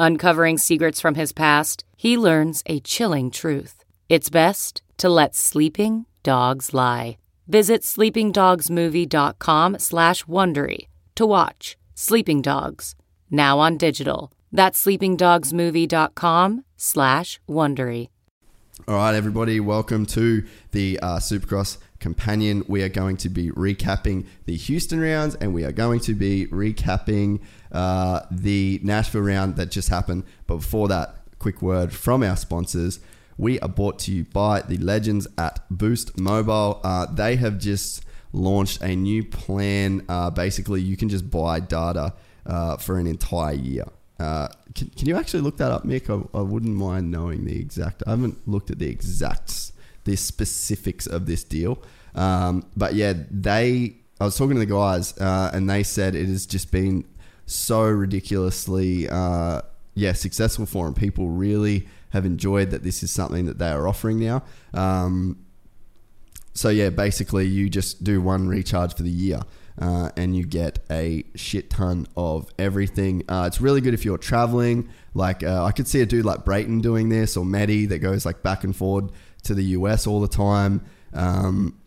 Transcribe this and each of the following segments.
Uncovering secrets from his past, he learns a chilling truth. It's best to let sleeping dogs lie. Visit sleepingdogsmovie.com slash Wondery to watch Sleeping Dogs, now on digital. That's sleepingdogsmovie.com slash Wondery. All right, everybody, welcome to the uh, Supercross Companion. We are going to be recapping the Houston rounds and we are going to be recapping uh, the Nashville round that just happened. But before that, quick word from our sponsors. We are brought to you by the legends at Boost Mobile. Uh, they have just launched a new plan. Uh, basically, you can just buy data uh, for an entire year. Uh, can, can, you actually look that up, Mick? I, I, wouldn't mind knowing the exact. I haven't looked at the exacts, the specifics of this deal. Um, but yeah, they. I was talking to the guys, uh, and they said it has just been so ridiculously, uh, yeah, successful for them. People really have enjoyed that this is something that they are offering now. Um, so yeah, basically you just do one recharge for the year. Uh, and you get a shit ton of everything. Uh, it's really good if you're traveling. Like uh, I could see a dude like Brayton doing this, or Maddie that goes like back and forward to the US all the time. Um,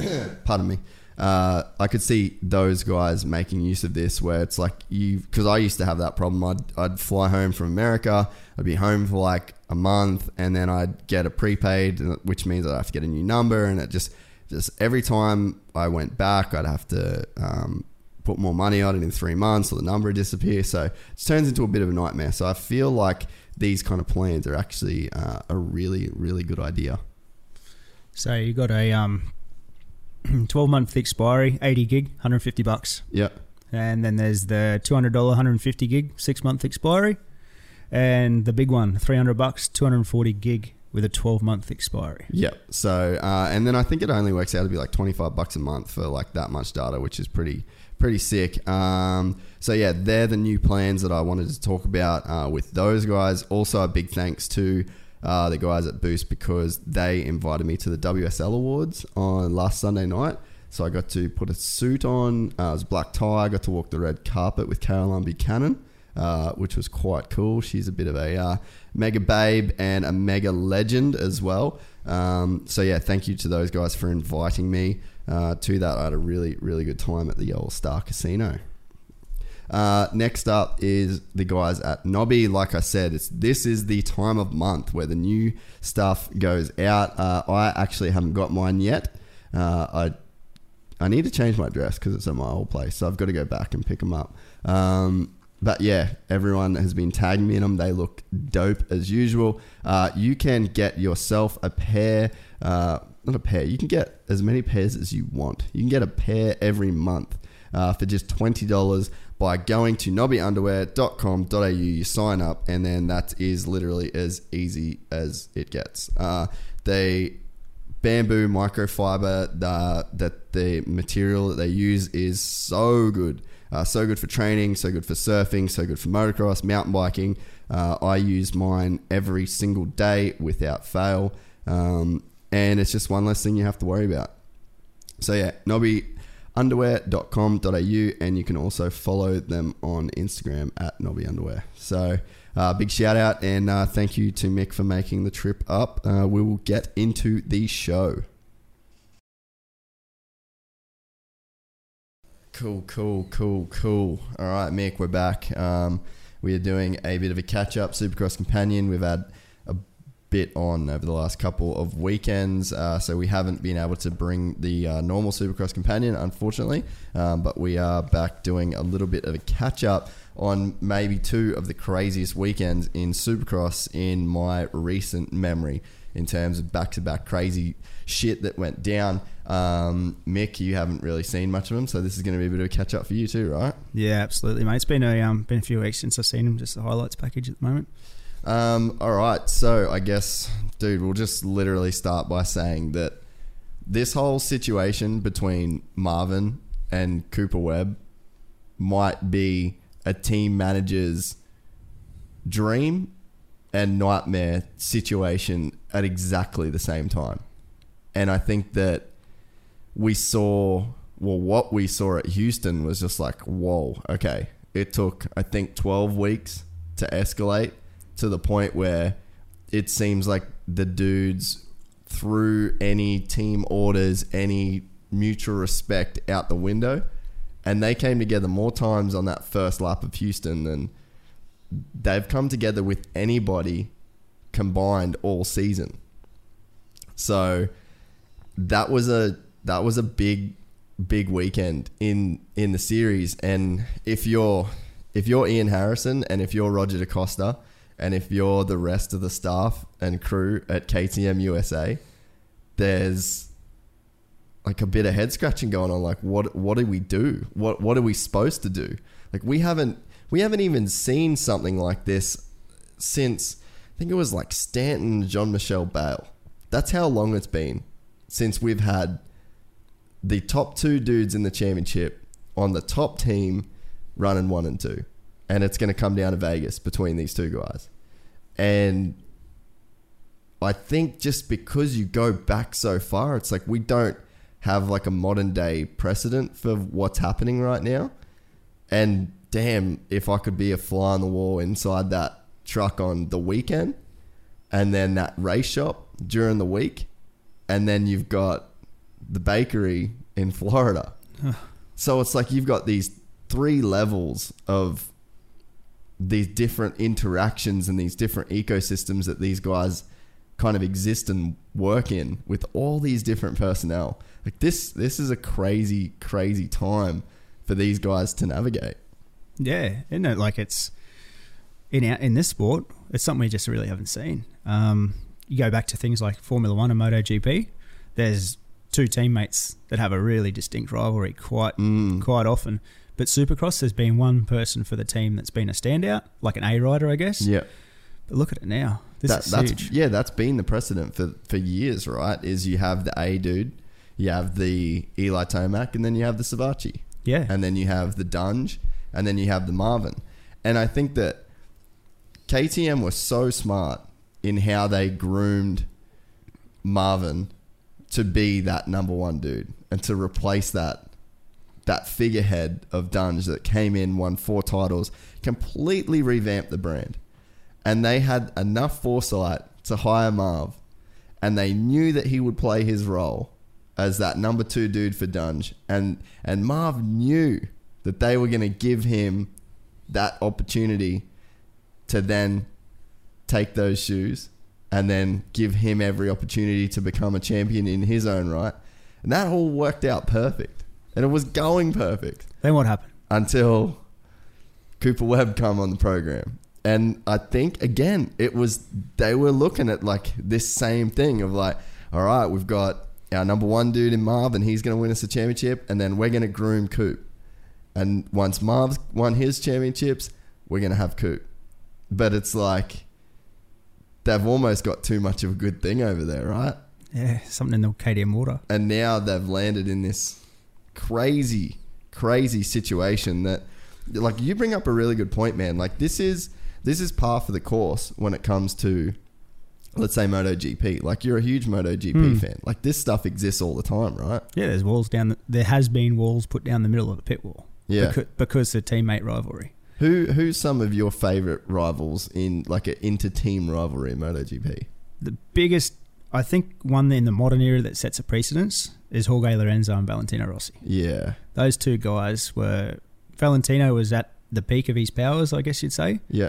pardon me. Uh, I could see those guys making use of this, where it's like you, because I used to have that problem. I'd, I'd fly home from America, I'd be home for like a month, and then I'd get a prepaid, which means I'd have to get a new number, and it just just every time I went back, I'd have to um, put more money on it in three months, or the number would disappear. So it turns into a bit of a nightmare. So I feel like these kind of plans are actually uh, a really, really good idea. So you got a um, 12 month expiry, 80 gig, 150 bucks. Yeah. And then there's the $200 150 gig, six month expiry. And the big one, 300 bucks, 240 gig, with a 12 month expiry. Yeah. So, uh, and then I think it only works out to be like 25 bucks a month for like that much data, which is pretty, pretty sick. Um, so yeah, they're the new plans that I wanted to talk about uh, with those guys. Also, a big thanks to uh, the guys at Boost because they invited me to the WSL Awards on last Sunday night. So I got to put a suit on. Uh, it was black tie. I got to walk the red carpet with Caroline Buchanan. Uh, which was quite cool. She's a bit of a uh, mega babe and a mega legend as well. Um, so yeah, thank you to those guys for inviting me uh, to that. I had a really really good time at the Old Star Casino. Uh, next up is the guys at Nobby. Like I said, it's this is the time of month where the new stuff goes out. Uh, I actually haven't got mine yet. Uh, I I need to change my dress because it's at my old place, so I've got to go back and pick them up. Um, but yeah, everyone has been tagging me in them. They look dope as usual. Uh, you can get yourself a pair, uh, not a pair, you can get as many pairs as you want. You can get a pair every month uh, for just $20 by going to nobbyunderwear.com.au. You sign up, and then that is literally as easy as it gets. Uh, they bamboo microfiber uh, that the material that they use is so good uh, so good for training, so good for surfing, so good for motocross, mountain biking. Uh, I use mine every single day without fail. Um, and it's just one less thing you have to worry about. So, yeah, nobbyunderwear.com.au, and you can also follow them on Instagram at Nobby Underwear. So, uh, big shout out and uh, thank you to Mick for making the trip up. Uh, we will get into the show. Cool, cool, cool, cool. All right, Mick, we're back. Um, we are doing a bit of a catch up, Supercross Companion. We've had bit on over the last couple of weekends. Uh, so we haven't been able to bring the uh, normal Supercross companion, unfortunately, um, but we are back doing a little bit of a catch up on maybe two of the craziest weekends in Supercross in my recent memory in terms of back to back crazy shit that went down. Um, Mick, you haven't really seen much of them, so this is going to be a bit of a catch up for you too, right? Yeah, absolutely, mate. It's been a um, been a few weeks since I've seen him. Just the highlights package at the moment. Um, all right, so I guess, dude, we'll just literally start by saying that this whole situation between Marvin and Cooper Webb might be a team manager's dream and nightmare situation at exactly the same time. And I think that we saw, well, what we saw at Houston was just like, whoa, okay. It took, I think, 12 weeks to escalate to the point where it seems like the dudes threw any team orders, any mutual respect out the window. And they came together more times on that first lap of Houston than they've come together with anybody combined all season. So that was a that was a big big weekend in in the series and if you're if you're Ian Harrison and if you're Roger DeCosta and if you're the rest of the staff and crew at KTM USA, there's like a bit of head scratching going on. Like, what what do we do? What what are we supposed to do? Like, we haven't we haven't even seen something like this since I think it was like Stanton, Jean-Michel Bayle. That's how long it's been since we've had the top two dudes in the championship on the top team running one and two and it's going to come down to Vegas between these two guys. And I think just because you go back so far, it's like we don't have like a modern day precedent for what's happening right now. And damn, if I could be a fly on the wall inside that truck on the weekend and then that race shop during the week, and then you've got the bakery in Florida. so it's like you've got these three levels of these different interactions and these different ecosystems that these guys kind of exist and work in with all these different personnel. Like this this is a crazy crazy time for these guys to navigate. Yeah, isn't it? Like it's in our, in this sport, it's something we just really haven't seen. Um, you go back to things like Formula One and MotoGP. There's two teammates that have a really distinct rivalry quite Mm. quite often. But Supercross, there's been one person for the team that's been a standout, like an A rider, I guess. Yeah. But look at it now. This That, is that's huge. yeah, that's been the precedent for for years, right? Is you have the A dude, you have the Eli Tomac, and then you have the Savatgy. Yeah. and then you have the Dunge, and then you have the Marvin. And I think that KTM was so smart in how they groomed Marvin to be that number one dude and to replace that that figurehead of Dunge that came in, won four titles, completely revamped the brand. And they had enough foresight to hire Marv, and they knew that he would play his role as that number two dude for Dunge. And and Marv knew that they were going to give him that opportunity to then take those shoes and then give him every opportunity to become a champion in his own right. And that all worked out perfect. And it was going perfect then what happened? until Cooper Webb come on the program. And I think again, it was they were looking at like this same thing of like, all right, we've got our number one dude in Marv, and he's going to win us a championship, and then we're going to groom Coop. And once Marv's won his championships, we're going to have Coop. But it's like they've almost got too much of a good thing over there, right? Yeah, something in the KTM water. and now they've landed in this crazy, crazy situation that, like, you bring up a really good point, man. Like, this is this is par for the course when it comes to, let's say, MotoGP. Like, you're a huge MotoGP Hmm. fan. Like, this stuff exists all the time, right? Yeah, there's walls down. The, there has been walls put down the middle of the pit wall. Yeah. because, because of teammate rivalry. Who who's some of your favorite rivals in like an inter-team rivalry in MotoGP? The biggest, I think, one in the modern era that sets a precedence is Jorge Lorenzo and Valentino Rossi. Yeah, Those two guys were. Valentino was at the peak of his powers, I guess you'd say. yeah,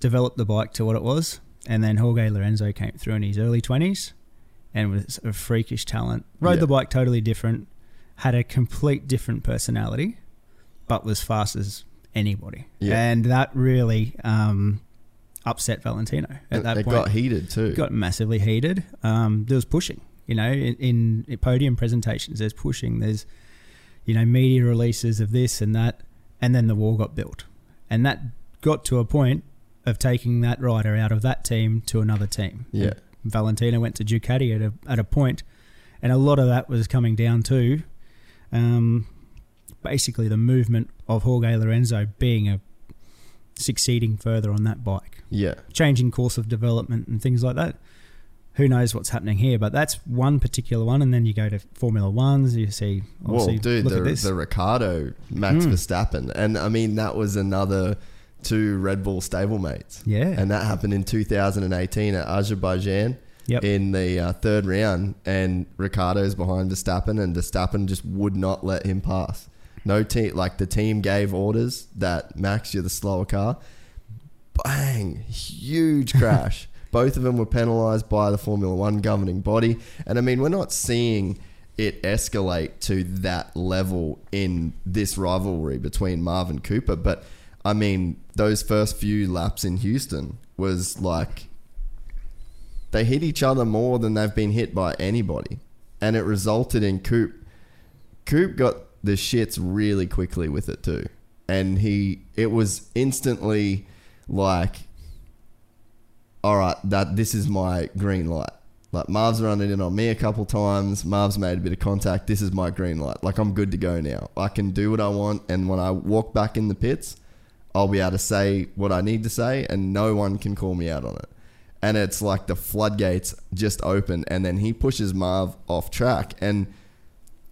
Developed the bike to what it was, And then Jorge Lorenzo came through in his early 20s and was a freakish talent. Rode Yeah. the bike totally different, had a complete different personality, but was fast as anybody. Yeah. And that really um, upset Valentino at that it point. got heated too. got massively heated. Um, there was pushing, you know, in, in podium presentations. There's pushing. There's, you know, media releases of this and that, and then the war got built, and that got to a point of taking that rider out of that team to another team. Yeah. And Valentino went to Ducati at a at a point, and a lot of that was coming down to, um, basically the movement of Jorge Lorenzo being a succeeding further on that bike yeah. changing course of development and things like that. Who knows what's happening here? But that's one particular one, and then you go to Formula Ones. You see, Well, obviously, dude, look the, at this. the Ricciardo Max Mm. Verstappen, and I mean that was another two Red Bull stablemates. Yeah. and that happened in 2018 at Azerbaijan. Yep. In the uh, third round, and Ricciardo's behind Verstappen, and Verstappen just would not let him pass. No team, like the team gave orders that Max, you're the slower car. Bang! Huge crash. Both of them were penalised by the Formula One governing body, and I mean, we're not seeing it escalate to that level in this rivalry between Marv and Cooper. But I mean, those first few laps in Houston was like they hit each other more than they've been hit by anybody, and it resulted in Coop. Coop got the shits really quickly with it too, and he it was instantly like, all right, that this is my green light. Like Marv's running in on me a couple times. Marv's made a bit of contact. This is my green light. Like I'm good to go now. I can do what I want, and when I walk back in the pits, I'll be able to say what I need to say, and no one can call me out on it. And it's like the floodgates just open, and then he pushes Marv off track, and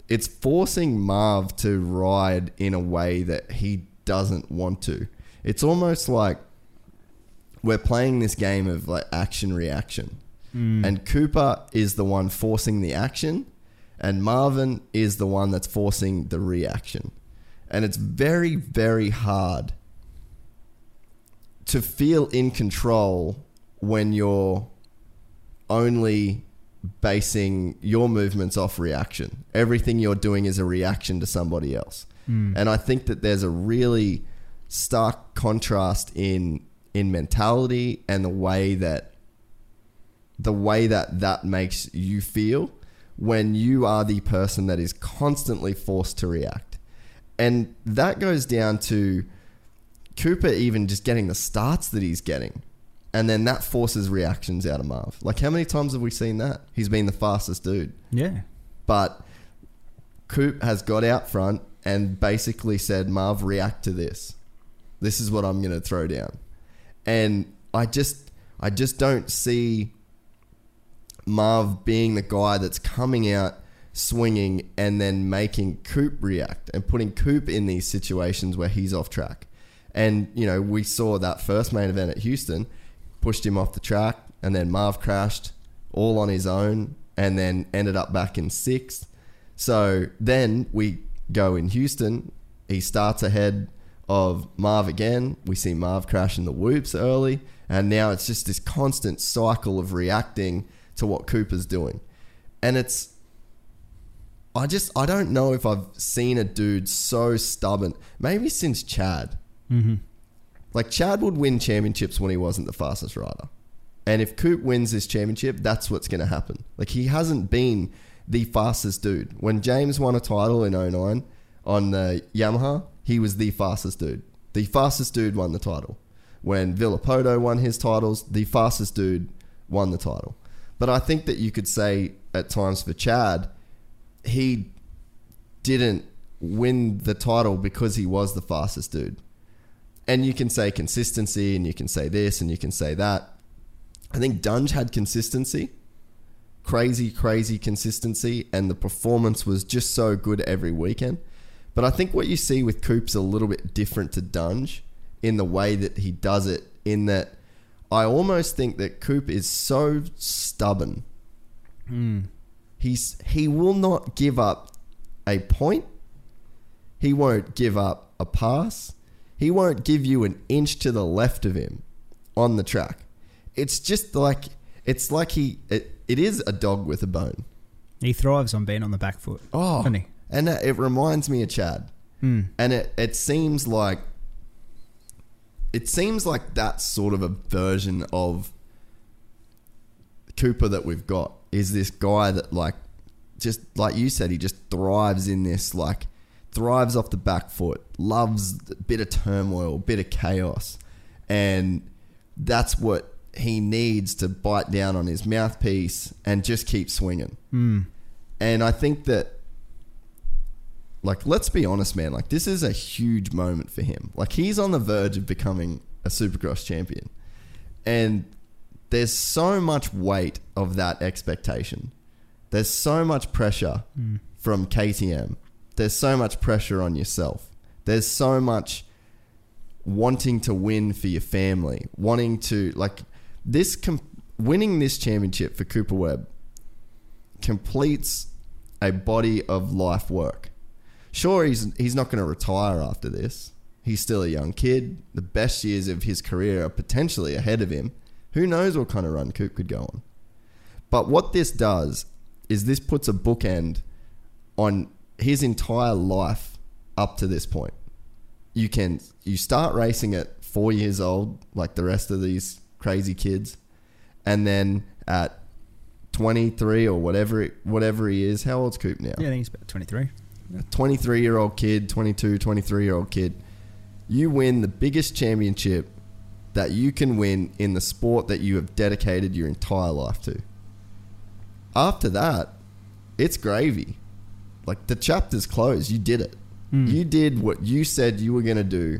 it's forcing Marv to ride in a way that he doesn't want to. It's almost like we're playing this game of like action reaction. Hmm. And Cooper is the one forcing the action, and Marvin is the one that's forcing the reaction. And it's very, very hard to feel in control when you're only basing your movements off reaction. Everything you're doing is a reaction to somebody else. Hmm. And I think that there's a really stark contrast in in mentality and the way that the way that that makes you feel when you are the person that is constantly forced to react. And that goes down to Cooper even just getting the starts that he's getting. And then that forces reactions out of Marv. Like, how many times have we seen that? He's been the fastest dude. yeah. But Coop has got out front and basically said, Marv, react to this. This is what I'm going to throw down. And I just, I just don't see Marv being the guy that's coming out swinging and then making Coop react and putting Coop in these situations where he's off track. And, you know, we saw that first main event at Houston, pushed him off the track, and then Marv crashed all on his own and then ended up back in sixth. So then we go in Houston. He starts ahead of Marv again. We see Marv crash in the whoops early. And now it's just this constant cycle of reacting to what Cooper's doing. And it's I just I don't know if I've seen a dude so stubborn. Maybe since Chad. Mm-hmm. Like Chad would win championships when he wasn't the fastest rider. And if Coop wins this championship, that's what's going to happen. Like he hasn't been the fastest dude. When James won a title in 09 on the Yamaha, he was the fastest dude. The fastest dude won the title. When Villopoto won his titles, the fastest dude won the title. But I think that you could say at times for Chad, he didn't win the title because he was the fastest dude. And you can say consistency and you can say this and you can say that. I think Dunge had consistency, crazy, crazy consistency, and the performance was just so good every weekend. But I think what you see with Coop's a little bit different to Dunge in the way that he does it, in that I almost think that Coop is so stubborn. Hmm. He's he will not give up a point. He won't give up a pass. He won't give you an inch to the left of him on the track. it's just like it's like he it, it is a dog with a bone. He thrives on being on the back foot. Oh, he? And it reminds me of Chad. Mm. And it it seems like it seems like that sort of a version of Cooper that we've got is this guy that like just like you said he just thrives in this like thrives off the back foot loves a bit of turmoil bit of chaos and that's what he needs to bite down on his mouthpiece and just keep swinging Mm. and I think that, like, let's be honest, man. Like, this is a huge moment for him. Like, he's on the verge of becoming a Supercross champion, and there's so much weight of that expectation. There's so much pressure hmm. from KTM. There's so much pressure on yourself. There's so much wanting to win for your family, wanting to like this. Com- winning this championship for Cooper Webb completes a body of life work. Sure, he's he's not going to retire after this. He's still a young kid. The best years of his career are potentially ahead of him. Who knows what kind of run Coop could go on? But what this does is this puts a bookend on his entire life up to this point. You can you start racing at four years old, like the rest of these crazy kids, and then at 23 or whatever whatever he is. How old's Coop now? Yeah, I think he's about 23. A 23 year old kid, 22, 23 year old kid. You win the biggest championship that you can win in the sport that you have dedicated your entire life to. After that, it's gravy. Like the chapter's closed. You did it. Hmm. You did what you said you were going to do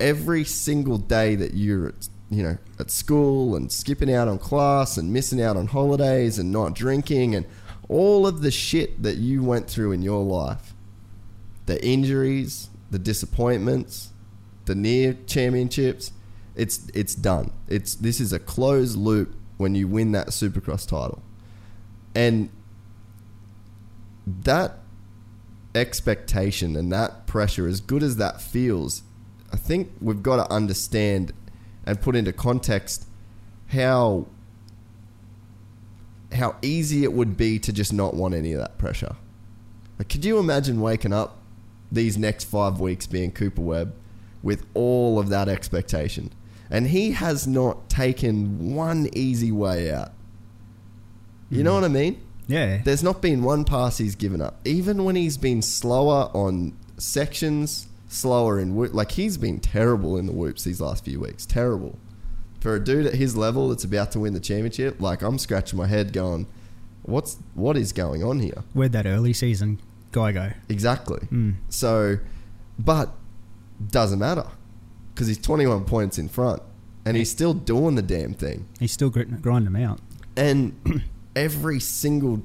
every single day that you're at, you know, at school and skipping out on class and missing out on holidays and not drinking and all of the shit that you went through in your life. The injuries, the disappointments, the near championships, it's it's done. It's this is a closed loop when you win that Supercross title. And that expectation and that pressure, as good as that feels, I think we've got to understand and put into context how how easy it would be to just not want any of that pressure. Like, could you imagine waking up these next five weeks being Cooper Webb with all of that expectation? And he has not taken one easy way out. You know hmm. what I mean? Yeah. There's not been one pass he's given up. Even when he's been slower on sections, slower in whoop, like he's been terrible in the whoops these last few weeks. Terrible. For a dude at his level that's about to win the championship, like I'm scratching my head going, what's what is going on here? Where'd that early season guy go? Exactly. Mm. So, but doesn't matter because he's 21 points in front and he's still doing the damn thing. He's still grit- grinding them out. And every single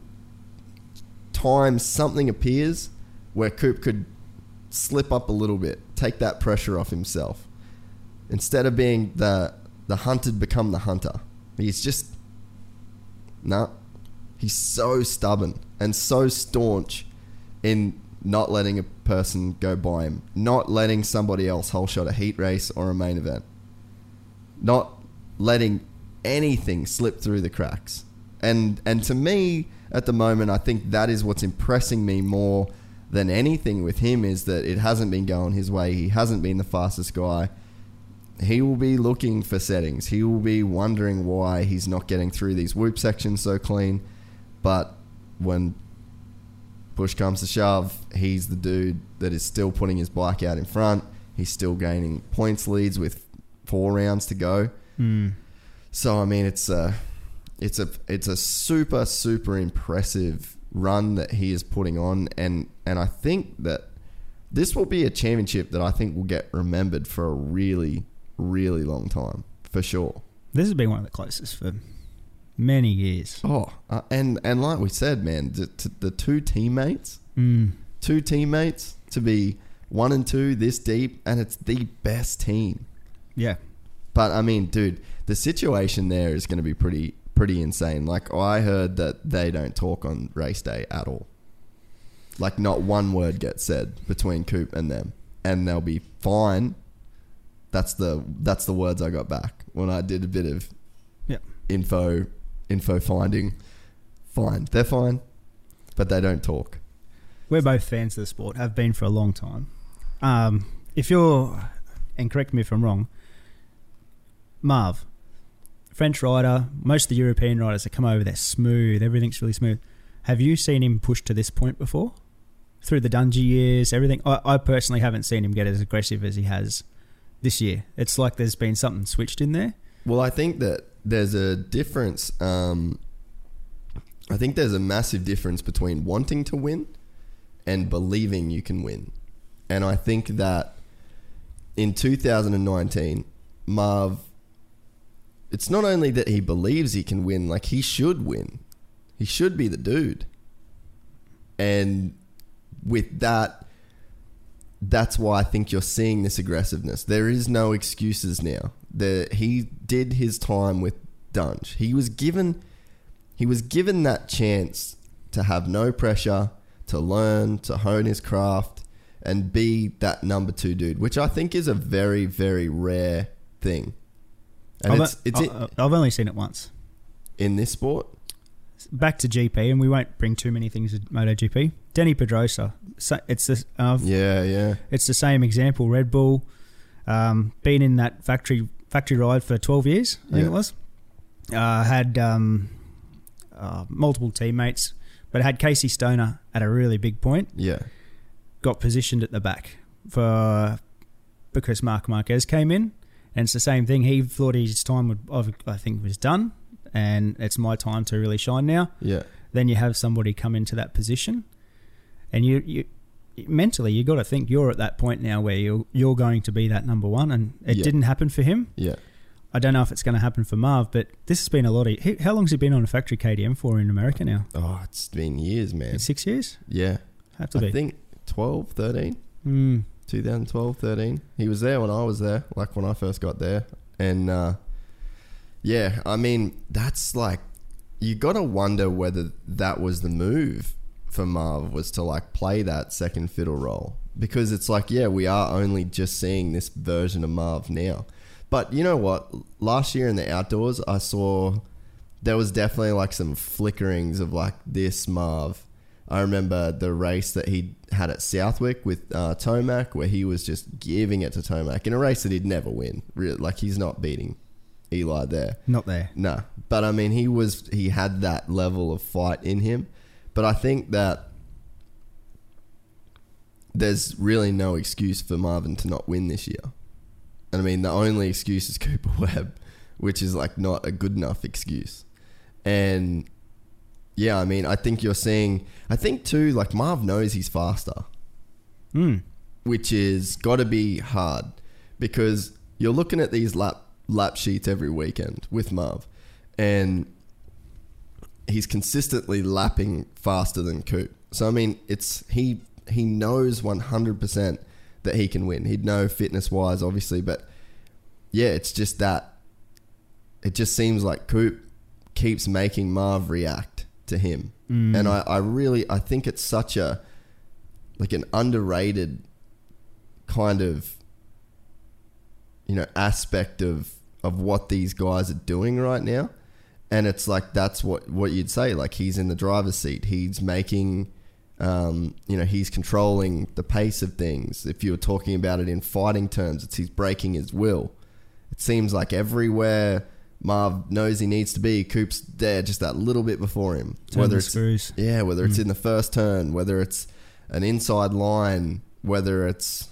time something appears where Coop could slip up a little bit, take that pressure off himself, instead of being the the hunted become the hunter. He's just no. He's so stubborn and so staunch in not letting a person go by him, not letting somebody else whole shot a heat race or a main event, not letting anything slip through the cracks. And and to me, at the moment, I think that is what's impressing me more than anything with him is that it hasn't been going his way. He hasn't been the fastest guy. He will be looking for settings. He will be wondering why he's not getting through these whoop sections so clean. But when push comes to shove, he's the dude that is still putting his bike out in front. He's still gaining points leads with four rounds to go. Mm. So I mean, it's a, it's a, it's a super super impressive run that he is putting on, and and I think that this will be a championship that I think will get remembered for a really really long time for sure. This has been one of the closest for many years. Oh, uh, and and like we said, man, the, the two teammates, Mm. two teammates to be one and two this deep, and it's the best team. Yeah. But I mean, dude, the situation there is going to be pretty pretty insane. Like I heard that they don't talk on race day at all. Like not one word gets said between Coop and them, and they'll be fine. That's the that's the words I got back when I did a bit of Yeah. info info finding. Fine, they're fine, but they don't talk. We're both fans of the sport, have been for a long time. Um, if you're, and correct me if I'm wrong, Marv, French rider, most of the European riders that come over, they're smooth, everything's really smooth. Have you seen him push to this point before? Through the Dungey years, everything. I, I personally haven't seen him get as aggressive as he has this year. It's like there's been something switched in there. Well, I think that there's a difference. Um, I think there's a massive difference between wanting to win and believing you can win. And I think that in 2019, Marv, it's not only that he believes he can win, like he should win. He should be the dude. And with that, that's why I think you're seeing this aggressiveness. There is no excuses now. The, he did his time with Dunge. He was given he was given that chance to have no pressure, to learn, to hone his craft, and be that number two dude, which I think is a very, very rare thing. And I've, it's, it's I- I've only seen it once. in this sport. Back to GP, and we won't bring too many things to MotoGP. Dani Pedrosa, it's the uh, Yeah, yeah. it's the same example. Red Bull, um, been in that factory factory ride for twelve years, I think Yeah. it was. Uh, had um, uh, multiple teammates, but had Casey Stoner at a really big point. Yeah. Got positioned at the back for because Marc Marquez came in, and it's the same thing. He thought his time would, of- I think, was done, and it's my time to really shine now. Yeah. Then you have somebody come into that position, and you you mentally you got to think you're at that point now where you're you're going to be that number one, and it Yeah. didn't happen for him. Yeah. I don't know if it's going to happen for Marv, but this has been a lot of. he- How long's he been on a factory KTM for in America now? Oh, it's been years, man. It's six years. Yeah. Have to I be. think 12, 13. Mm. 2012, 13. He was there when I was there, like when I first got there. And uh, yeah, I mean, that's like, you got to wonder whether that was the move for Marv was to like play that second fiddle role. Because it's like, yeah, we are only just seeing this version of Marv now. But you know what? Last year in the outdoors, I saw there was definitely like some flickerings of like this Marv. I remember the race that he had at Southwick with uh, Tomac, where he was just giving it to Tomac in a race that he'd never win. Really, like he's not beating Eli there. Not there. No, but I mean, he was he had that level of fight in him. But I think that there's really no excuse for Marvin to not win this year. And I mean, the only excuse is Cooper Webb, which is like not a good enough excuse. And yeah, I mean, I think you're seeing. I think too, like Marv knows he's faster Mm. which is got to be hard because you're looking at these lap lap sheets every weekend with Marv, and he's consistently lapping faster than Coop. So I mean, it's he he knows 100 percent that he can win. He'd know fitness wise, obviously, but yeah, it's just that it just seems like Coop keeps making Marv react to him, mm. and I, I really I think it's such a like an underrated kind of you know aspect of of what these guys are doing right now and it's like that's what what you'd say like he's in the driver's seat he's making um, you know he's controlling the pace of things if you were talking about it in fighting terms it's he's breaking his will it seems like everywhere Marv knows he needs to be Coop's there just that little bit before him Turn whether it's screws. yeah, whether it's in the first turn, whether it's an inside line, whether it's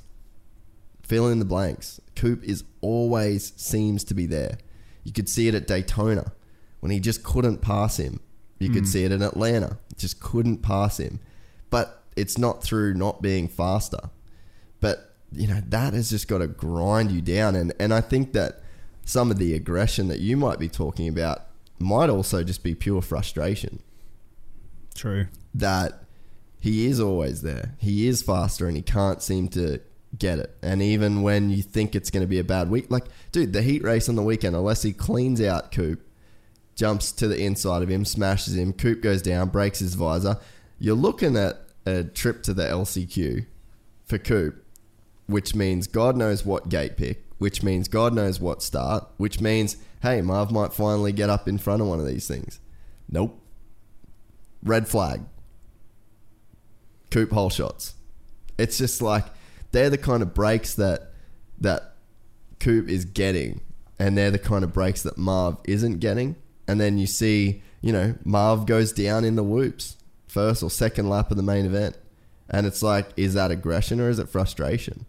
fill in the blanks. Coop is always seems to be there. You could see it at Daytona when he just couldn't pass him. You could hmm. see it in Atlanta, just couldn't pass him. But it's not through not being faster. But you know that has just got to grind you down, and and I think that some of the aggression that you might be talking about might also just be pure frustration True. that he is always there. He is faster and he can't seem to get it. And even when you think it's going to be a bad week, like, dude, the heat race on the weekend, unless he cleans out Coop, jumps to the inside of him, smashes him, Coop goes down, breaks his visor, you're looking at a trip to the LCQ for Coop, which means God knows what gate pick, which means God knows what start, which means, hey, Marv might finally get up in front of one of these things. Nope. Red flag. Coop hole shots. It's just like they're the kind of breaks that that Coop is getting, and they're the kind of breaks that Marv isn't getting. And then you see, you know, Marv goes down in the whoops, first or second lap of the main event. And it's like, is that aggression or is it frustration?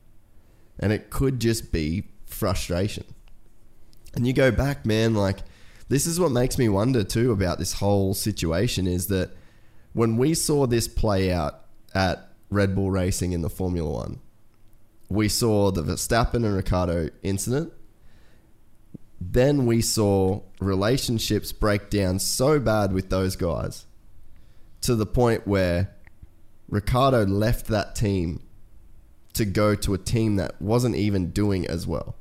And it could just be frustration. And you go back, man, like, this is what makes me wonder too about this whole situation is that when we saw this play out at Red Bull Racing in the Formula One, we saw the Verstappen and Ricciardo incident. Then we saw relationships break down so bad with those guys to the point where Ricciardo left that team to go to a team that wasn't even doing as well.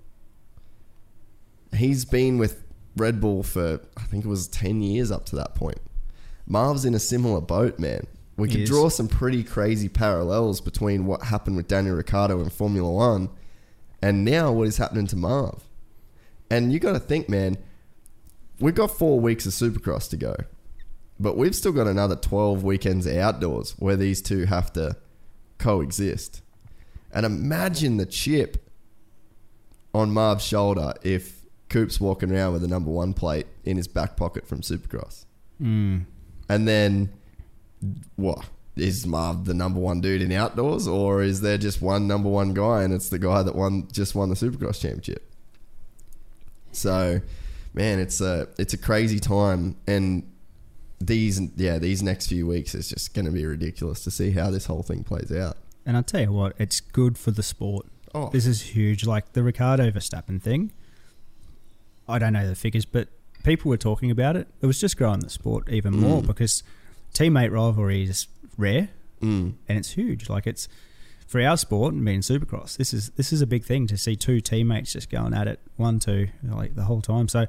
He's been with Red Bull for, I think it was 10 years up to that point. Marv's in a similar boat, man. We could draw some pretty crazy parallels between what happened with Daniel Ricciardo in Formula One and now what is happening to Marv. And you got to think, man, we've got four weeks of Supercross to go, but we've still got another 12 weekends outdoors where these two have to coexist. And imagine the chip on Marv's shoulder if Coop's walking around with a number one plate in his back pocket from Supercross. Mm. And then, what? Is Marv the number one dude in outdoors, or is there just one number one guy and it's the guy that won just won the Supercross championship? So, man, it's a it's a crazy time, and these yeah these next few weeks is just going to be ridiculous to see how this whole thing plays out. And I'll tell you what, it's good for the sport. Oh, This is huge. Like the Ricciardo Verstappen thing. I don't know the figures, but people were talking about it. It was just growing the sport even more Mm. because teammate rivalry is rare mm, and it's huge. Like it's for our sport and being Supercross. This is this is a big thing to see two teammates just going at it, one two, like the whole time. So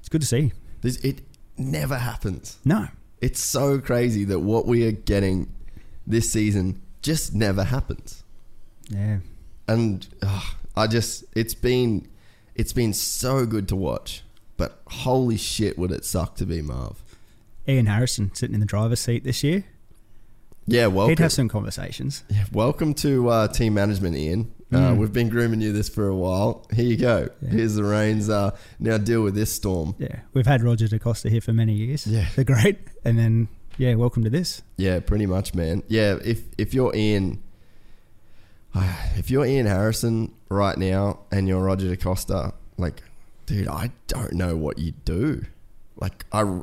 it's good to see. this, it never happens. No, It's so crazy that what we are getting this season just never happens. yeah, and ugh, I just it's been it's been so good to watch. But holy shit, would it suck to be Marv? Ian Harrison sitting in the driver's seat this year. Yeah, welcome. He'd have some conversations. yeah, welcome to uh, team management, Ian. Uh, Mm. we've been grooming you this for a while. Here you go. Yeah. Here's the reins. Uh, now deal with this storm. Yeah, we've had Roger De Coster here for many years. Yeah. they're great. And then yeah, welcome to this. Yeah, pretty much, man. Yeah, if if you're Ian, if you're Ian Harrison right now and you're Roger De Coster, like, dude, I don't know what you do. Like, I,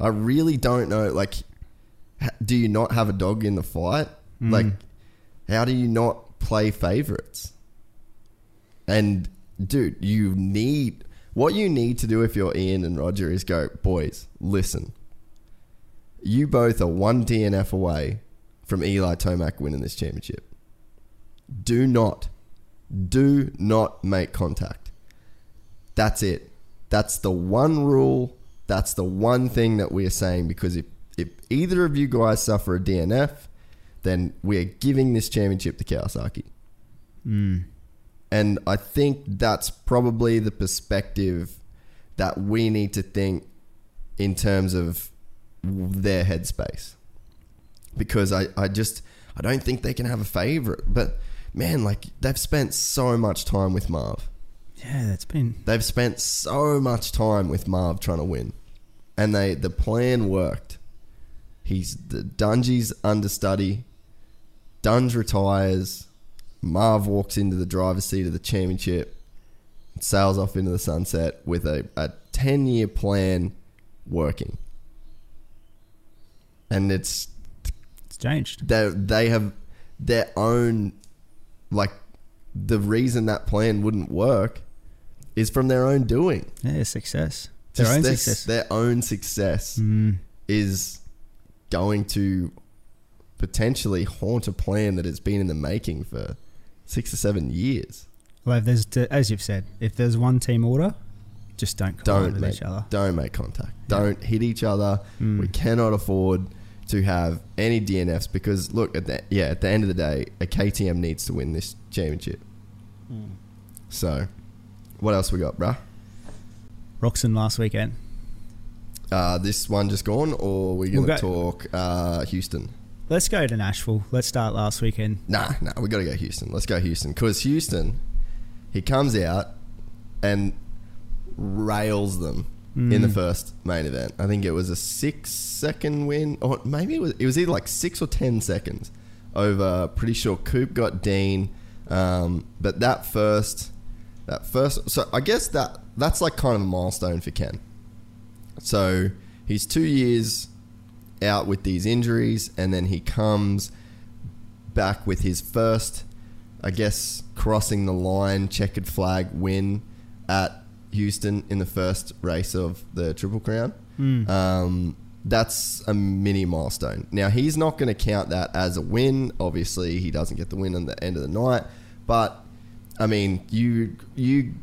I really don't know. Like, do you not have a dog in the fight? Mm. Like, how do you not play favorites? And dude, you need what you need to do if you're Ian and Roger is go, boys, listen. You both are one DNF away from Eli Tomac winning this championship. Do not, do not make contact. That's it. That's the one rule. That's the one thing that we are saying because if, if either of you guys suffer a DNF, then we are giving this championship to Kawasaki. Mm. And I think that's probably the perspective that we need to think in terms of their headspace. Because I, I just I don't think they can have a favorite. But man, like they've spent so much time with Marv. Yeah, that's been They've spent so much time with Marv trying to win. And they the plan worked. He's the Dungey's understudy. Dunge retires. Marv walks into the driver's seat of the championship, sails off into the sunset with a, a 10 year plan working. And it's it's changed. they they have their own like the reason that plan wouldn't work is from their own doing. Yeah, success. Their Just own their, success. Their own success Mm. is going to potentially haunt a plan that has been in the making for six or seven years. Well, if there's as you've said, if there's one team order, just don't Don't with make, each other. don't make contact. Yeah. Don't hit each other. Mm. We cannot afford to have any DNFs because look at that. Yeah, at the end of the day, a KTM needs to win this championship. Hmm. So What else we got, bruh? Roczen last weekend. Uh, this one just gone, or we We'll gonna go- talk uh, Houston? Let's go to Nashville. Let's start last weekend. Nah, nah, we got to go Houston. Let's go Houston because Houston, he comes out and rails them in the first main event. I think it was a six second win, or maybe it was it was either like six or ten seconds over. Pretty sure Coop got Dean, um, but that first, that first. So I guess that that's like kind of a milestone for Ken. So he's two years out with these injuries, and then he comes back with his first, I guess, crossing the line checkered flag win at Houston in the first race of the Triple Crown. Um, that's a mini milestone. Now he's not going to count that as a win. Obviously, he doesn't get the win on the end of the night. But I mean, you you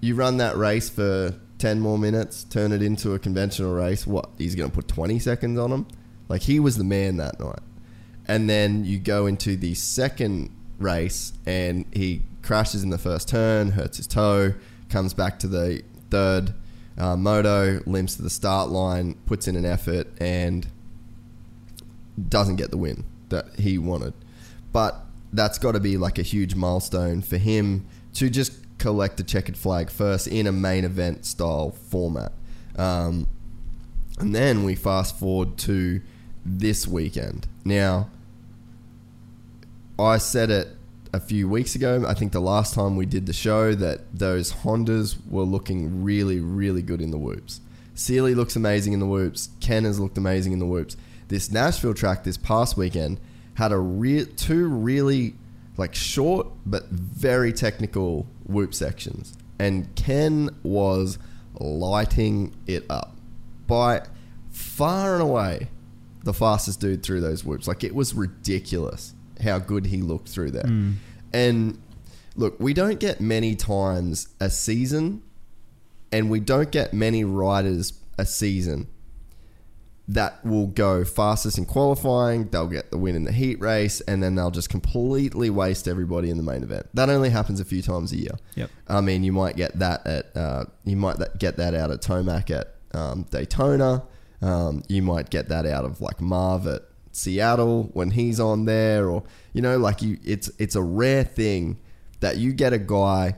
you run that race for 10 more minutes, turn it into a conventional race, what? He's going to put 20 seconds on him? Like, he was the man that night. And then you go into the second race and he crashes in the first turn, hurts his toe, comes back to the third uh, moto, limps to the start line, puts in an effort, and doesn't get the win that he wanted. But that's got to be like a huge milestone for him to just collect a checkered flag first in a main event style format. Um, and then we fast forward to this weekend. Now, I said it a few weeks ago. I think the last time we did the show that those Hondas were looking really, really good in the whoops. Seely looks amazing in the whoops. Ken has looked amazing in the whoops. This Nashville track this past weekend had a re- two really like short but very technical whoop sections, and Ken was lighting it up by far and away the fastest dude through those whoops. Like it was ridiculous how good he looked through there. Mm. And look, we don't get many times a season, and we don't get many riders a season that will go fastest in qualifying. They'll get the win in the heat race, and then they'll just completely waste everybody in the main event. That only happens a few times a year. Yep. I mean, you might get that at uh, you might that, get that out of Tomac at um, Daytona. Um, you might get that out of like Marv at Seattle when he's on there, or you know, like you. It's it's a rare thing that you get a guy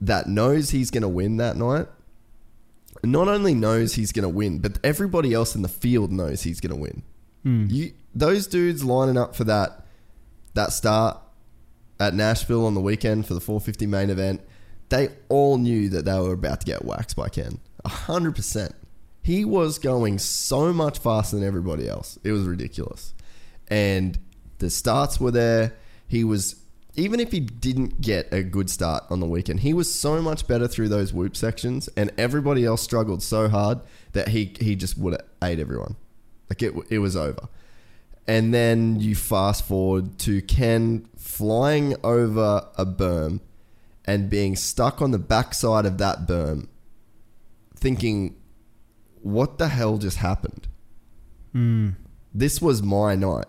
that knows he's going to win that night. Not only knows he's going to win, but everybody else in the field knows he's going to win. Hmm. You those dudes lining up for that that start at Nashville on the weekend for the 450 main event, they all knew that they were about to get waxed by Ken. A hundred percent. He was going so much faster than everybody else. It was ridiculous. And the starts were there. He was even if he didn't get a good start on the weekend, he was so much better through those whoop sections, and everybody else struggled so hard that he he just would have ate everyone. Like it, it was over. And then you fast forward to Ken flying over a berm and being stuck on the backside of that berm, thinking, what the hell just happened? Hmm. This was my night.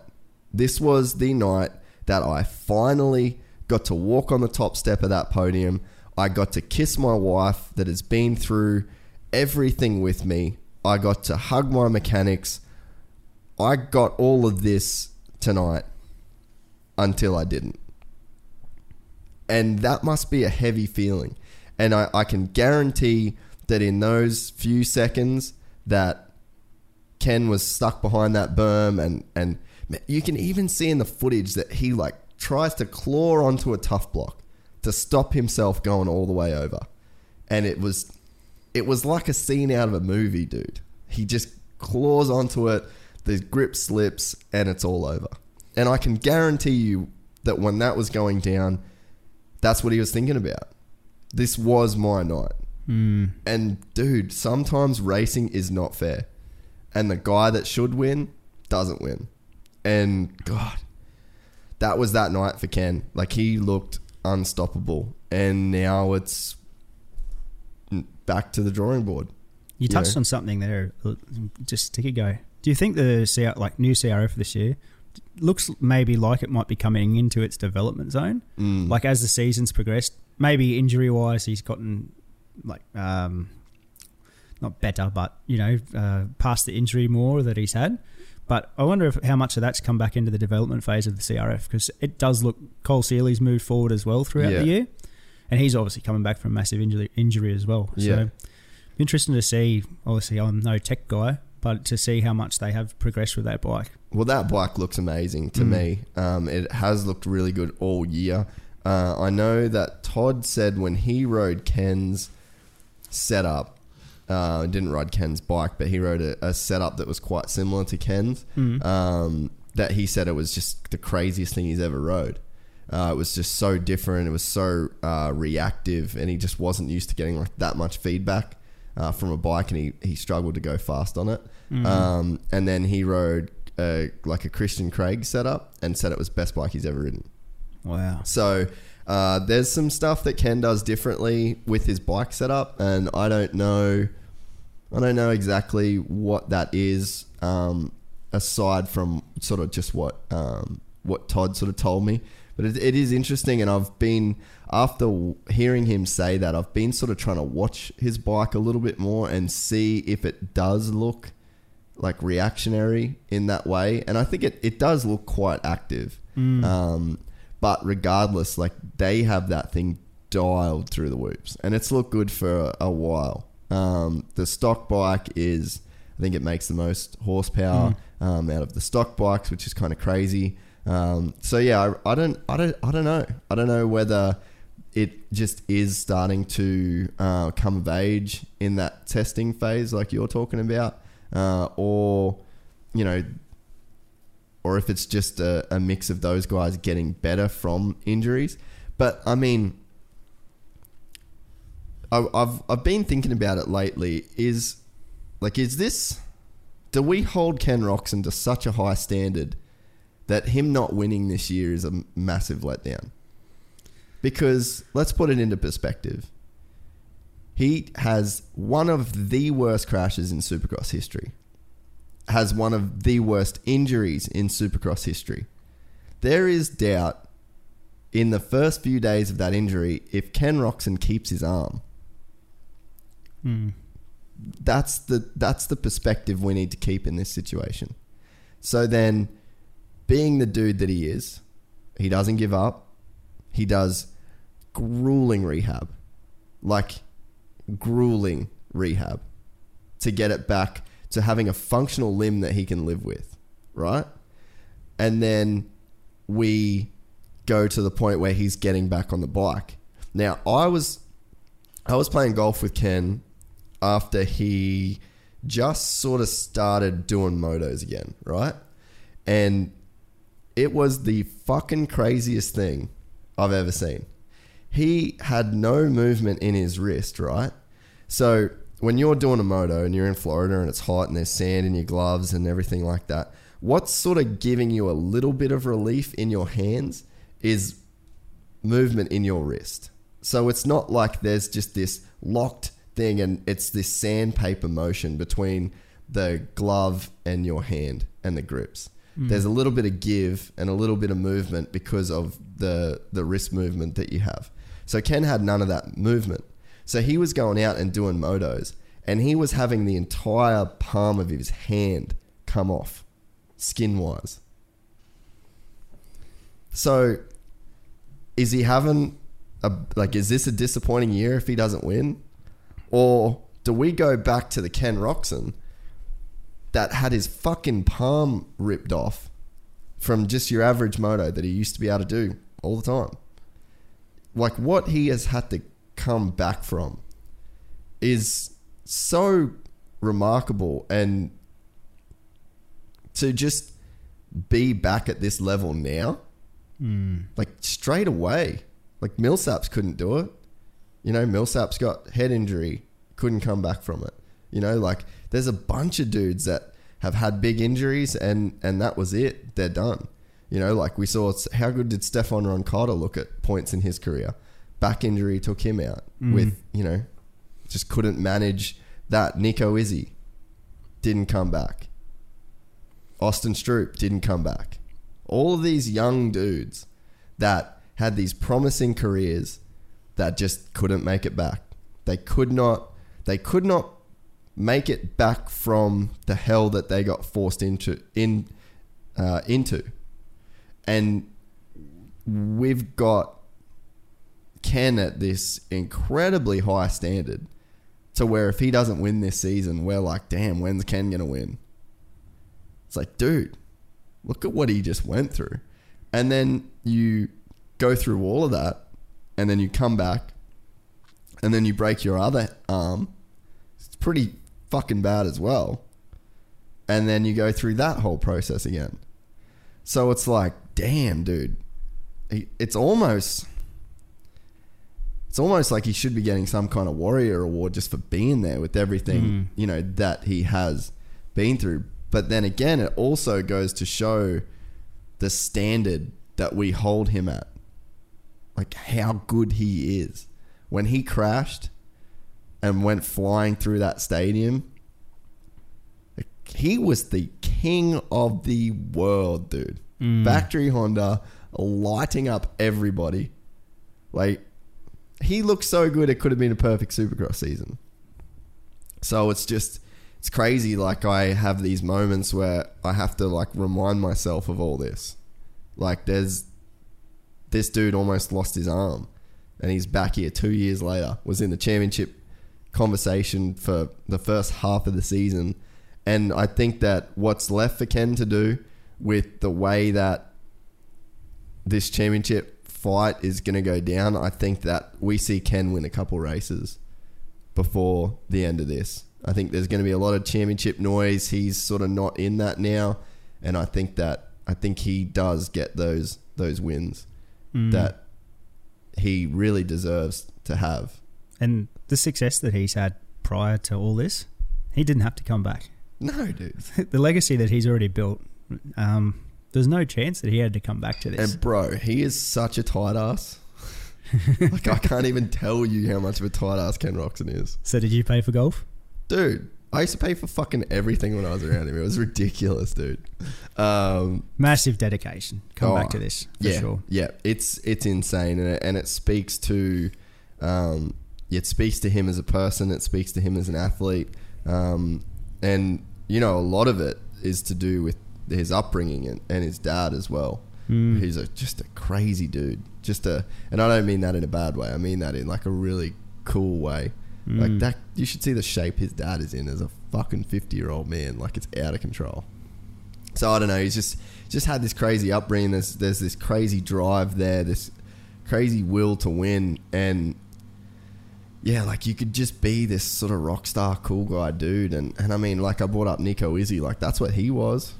This was the night that I finally got to walk on the top step of that podium. I got to kiss my wife that has been through everything with me. I got to hug my mechanics. I got all of this tonight until I didn't. And that must be a heavy feeling. And I, I can guarantee that in those few seconds that Ken was stuck behind that berm and, and you can even see in the footage that he like tries to claw onto a tough block to stop himself going all the way over. And it was it was like a scene out of a movie, dude. He just claws onto it, the grip slips, and it's all over. And I can guarantee you that when that was going down, that's what he was thinking about. This was my night. Hmm. And dude, sometimes racing is not fair. And the guy that should win doesn't win. And God, that was that night for Ken. Like he looked unstoppable. And now it's back to the drawing board. You touched on something there uh, just a tick ago. Do you think the CR, like new CRO for this year looks maybe like it might be coming into its development zone? Mm. Like as the seasons progressed, maybe injury wise, he's gotten like um, not better, but you know, uh, past the injury more that he's had. But I wonder if how much of that's come back into the development phase of the CRF because it does look Cole Seely's moved forward as well throughout Yeah. the year, and he's obviously coming back from massive injury injury as well. Yeah. So interesting to see. Obviously, I'm no tech guy, but to see how much they have progressed with that bike. Well, that bike looks amazing to Mm. me. Um, it has looked really good all year. Uh, I know that Todd said when he rode Ken's setup, uh, didn't ride Ken's bike, but he rode a, a setup that was quite similar to Ken's. Mm. Um, that he said it was just the craziest thing he's ever rode. Uh, it was just so different. It was so uh, reactive, and he just wasn't used to getting like that much feedback uh, from a bike, and he, he struggled to go fast on it. Um, and then he rode like a Christian Craig setup, and said it was best bike he's ever ridden. Wow. So uh, there's some stuff that Ken does differently with his bike setup, and I don't know, I don't know exactly what that is. Um, aside from sort of just what um, what Todd sort of told me, but it, it is interesting, and I've been after hearing him say that, I've been sort of trying to watch his bike a little bit more and see if it does look like reactionary in that way, and I think it, it does look quite active. Um, but regardless, like they have that thing dialed through the whoops, and it's looked good for a, a while. Um, the stock bike is, I think it makes the most horsepower um, out of the stock bikes, which is kind of crazy. Um, so yeah, I, I don't, I don't, I don't know. I don't know whether it just is starting to uh, come of age in that testing phase, like you're talking about, uh, or you know, or if it's just a, a mix of those guys getting better from injuries. But I mean, I, I've I've been thinking about it lately. Is like, is this? Do we hold Ken Roczen to such a high standard that him not winning this year is a massive letdown? Because let's put it into perspective. He has one of the worst crashes in Supercross history. Has one of the worst injuries in Supercross history. There is doubt in the first few days of that injury if Ken Roczen keeps his arm. Mm. That's the that's the perspective we need to keep in this situation. So then being the dude that he is, he doesn't give up. He does grueling rehab. Like grueling rehab to get it back to having a functional limb that he can live with, right? And then we go to the point where he's getting back on the bike. Now, I was I was playing golf with Ken after he just sort of started doing motos again, right? And it was the fucking craziest thing I've ever seen. He had no movement in his wrist, right? So when you're doing a moto and you're in Florida and it's hot and there's sand in your gloves and everything like that, what's sort of giving you a little bit of relief in your hands is movement in your wrist. So it's not like there's just this locked thing and it's this sandpaper motion between the glove and your hand and the grips. Hmm. There's a little bit of give and a little bit of movement because of the the wrist movement that you have. So Ken had none of that movement. So he was going out and doing motos and he was having the entire palm of his hand come off skin wise. So is he having a like is this a disappointing year if he doesn't win? Or do we go back to the Ken Roczen that had his fucking palm ripped off from just your average moto that he used to be able to do all the time? Like what he has had to come back from is so remarkable and to just be back at this level now hmm. like straight away. Like Millsaps couldn't do it. You know, Millsaps got head injury, couldn't come back from it. You know, like there's a bunch of dudes that have had big injuries and and that was it. They're done. You know, like we saw how good did Stefan Roncada look at points in his career? Back injury took him out with, you know, just couldn't manage that. Nico Izzi didn't come back. Austin Stroupe didn't come back. All of these young dudes that had these promising careers that just couldn't make it back. They could not. They could not make it back from the hell that they got forced into in uh, into, and we've got Ken at this incredibly high standard to where if he doesn't win this season, we're like, damn, when's Ken gonna win? It's like, dude, look at what he just went through. And then you go through all of that, and then you come back, and then you break your other arm. It's pretty fucking bad as well. And then you go through that whole process again. So it's like, damn, dude. It's almost it's almost like he should be getting some kind of warrior award just for being there with everything hmm. you know that he has been through. But then again it also goes to show the standard that we hold him at. Like how good he is. When he crashed and went flying through that stadium he was the king of the world dude. Hmm. Factory honda lighting up everybody. Like he looked so good it could have been a perfect supercross season. So it's just it's crazy like I have these moments where I have to like remind myself of all this. Like there's this dude almost lost his arm and he's back here 2 years later was in the championship conversation for the first half of the season and I think that what's left for Ken to do with the way that this championship fight is going to go down, I think that we see Ken win a couple races before the end of this. I think there's going to be a lot of championship noise. He's sort of not in that now, and I think that I think he does get those those wins that he really deserves to have. And the success that he's had prior to all this, he didn't have to come back. No, dude. the legacy that he's already built, um, there's no chance that he had to come back to this. And bro, he is such a tight ass. like I can't even tell you how much of a tight ass Ken Roczen is. so did you pay for golf? Dude, I used to pay for fucking everything when I was around him. It was ridiculous, dude. Um, Massive dedication. Come Oh, back to this for yeah, sure. yeah, it's it's insane, and it, and it speaks to, um, it speaks to him as a person. It speaks to him as an athlete, um, and you know a lot of it is to do with his upbringing and, and his dad as well. Mm. He's a just a crazy dude. Just a, and I don't mean that in a bad way. I mean that in like a really cool way. Like mm. that, you should see the shape his dad is in as a fucking fifty year old man. Like it's out of control. So I don't know. He's just just had this crazy upbringing. There's there's this crazy drive there. This crazy will to win, and yeah, like you could just be this sort of rock star, cool guy dude. And and I mean, like I brought up Nico Izzi. Like that's what he was.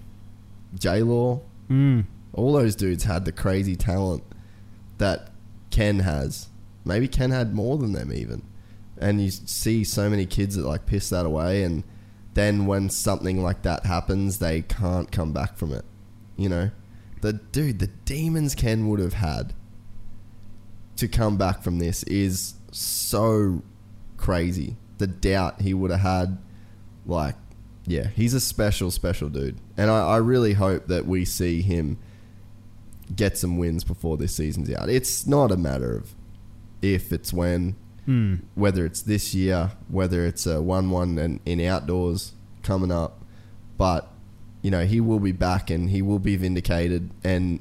J Law. Mm. All those dudes had the crazy talent that Ken has. Maybe Ken had more than them even. And you see so many kids that like piss that away and then when something like that happens, they can't come back from it. You know? The dude, the demons Ken would have had to come back from this is so crazy. The doubt he would have had, like, yeah, he's a special, special dude. And I, I really hope that we see him get some wins before this season's out. It's not a matter of if, it's when, Mm. whether it's this year, whether it's a 1 1 and in outdoors coming up. But, you know, he will be back and he will be vindicated. And,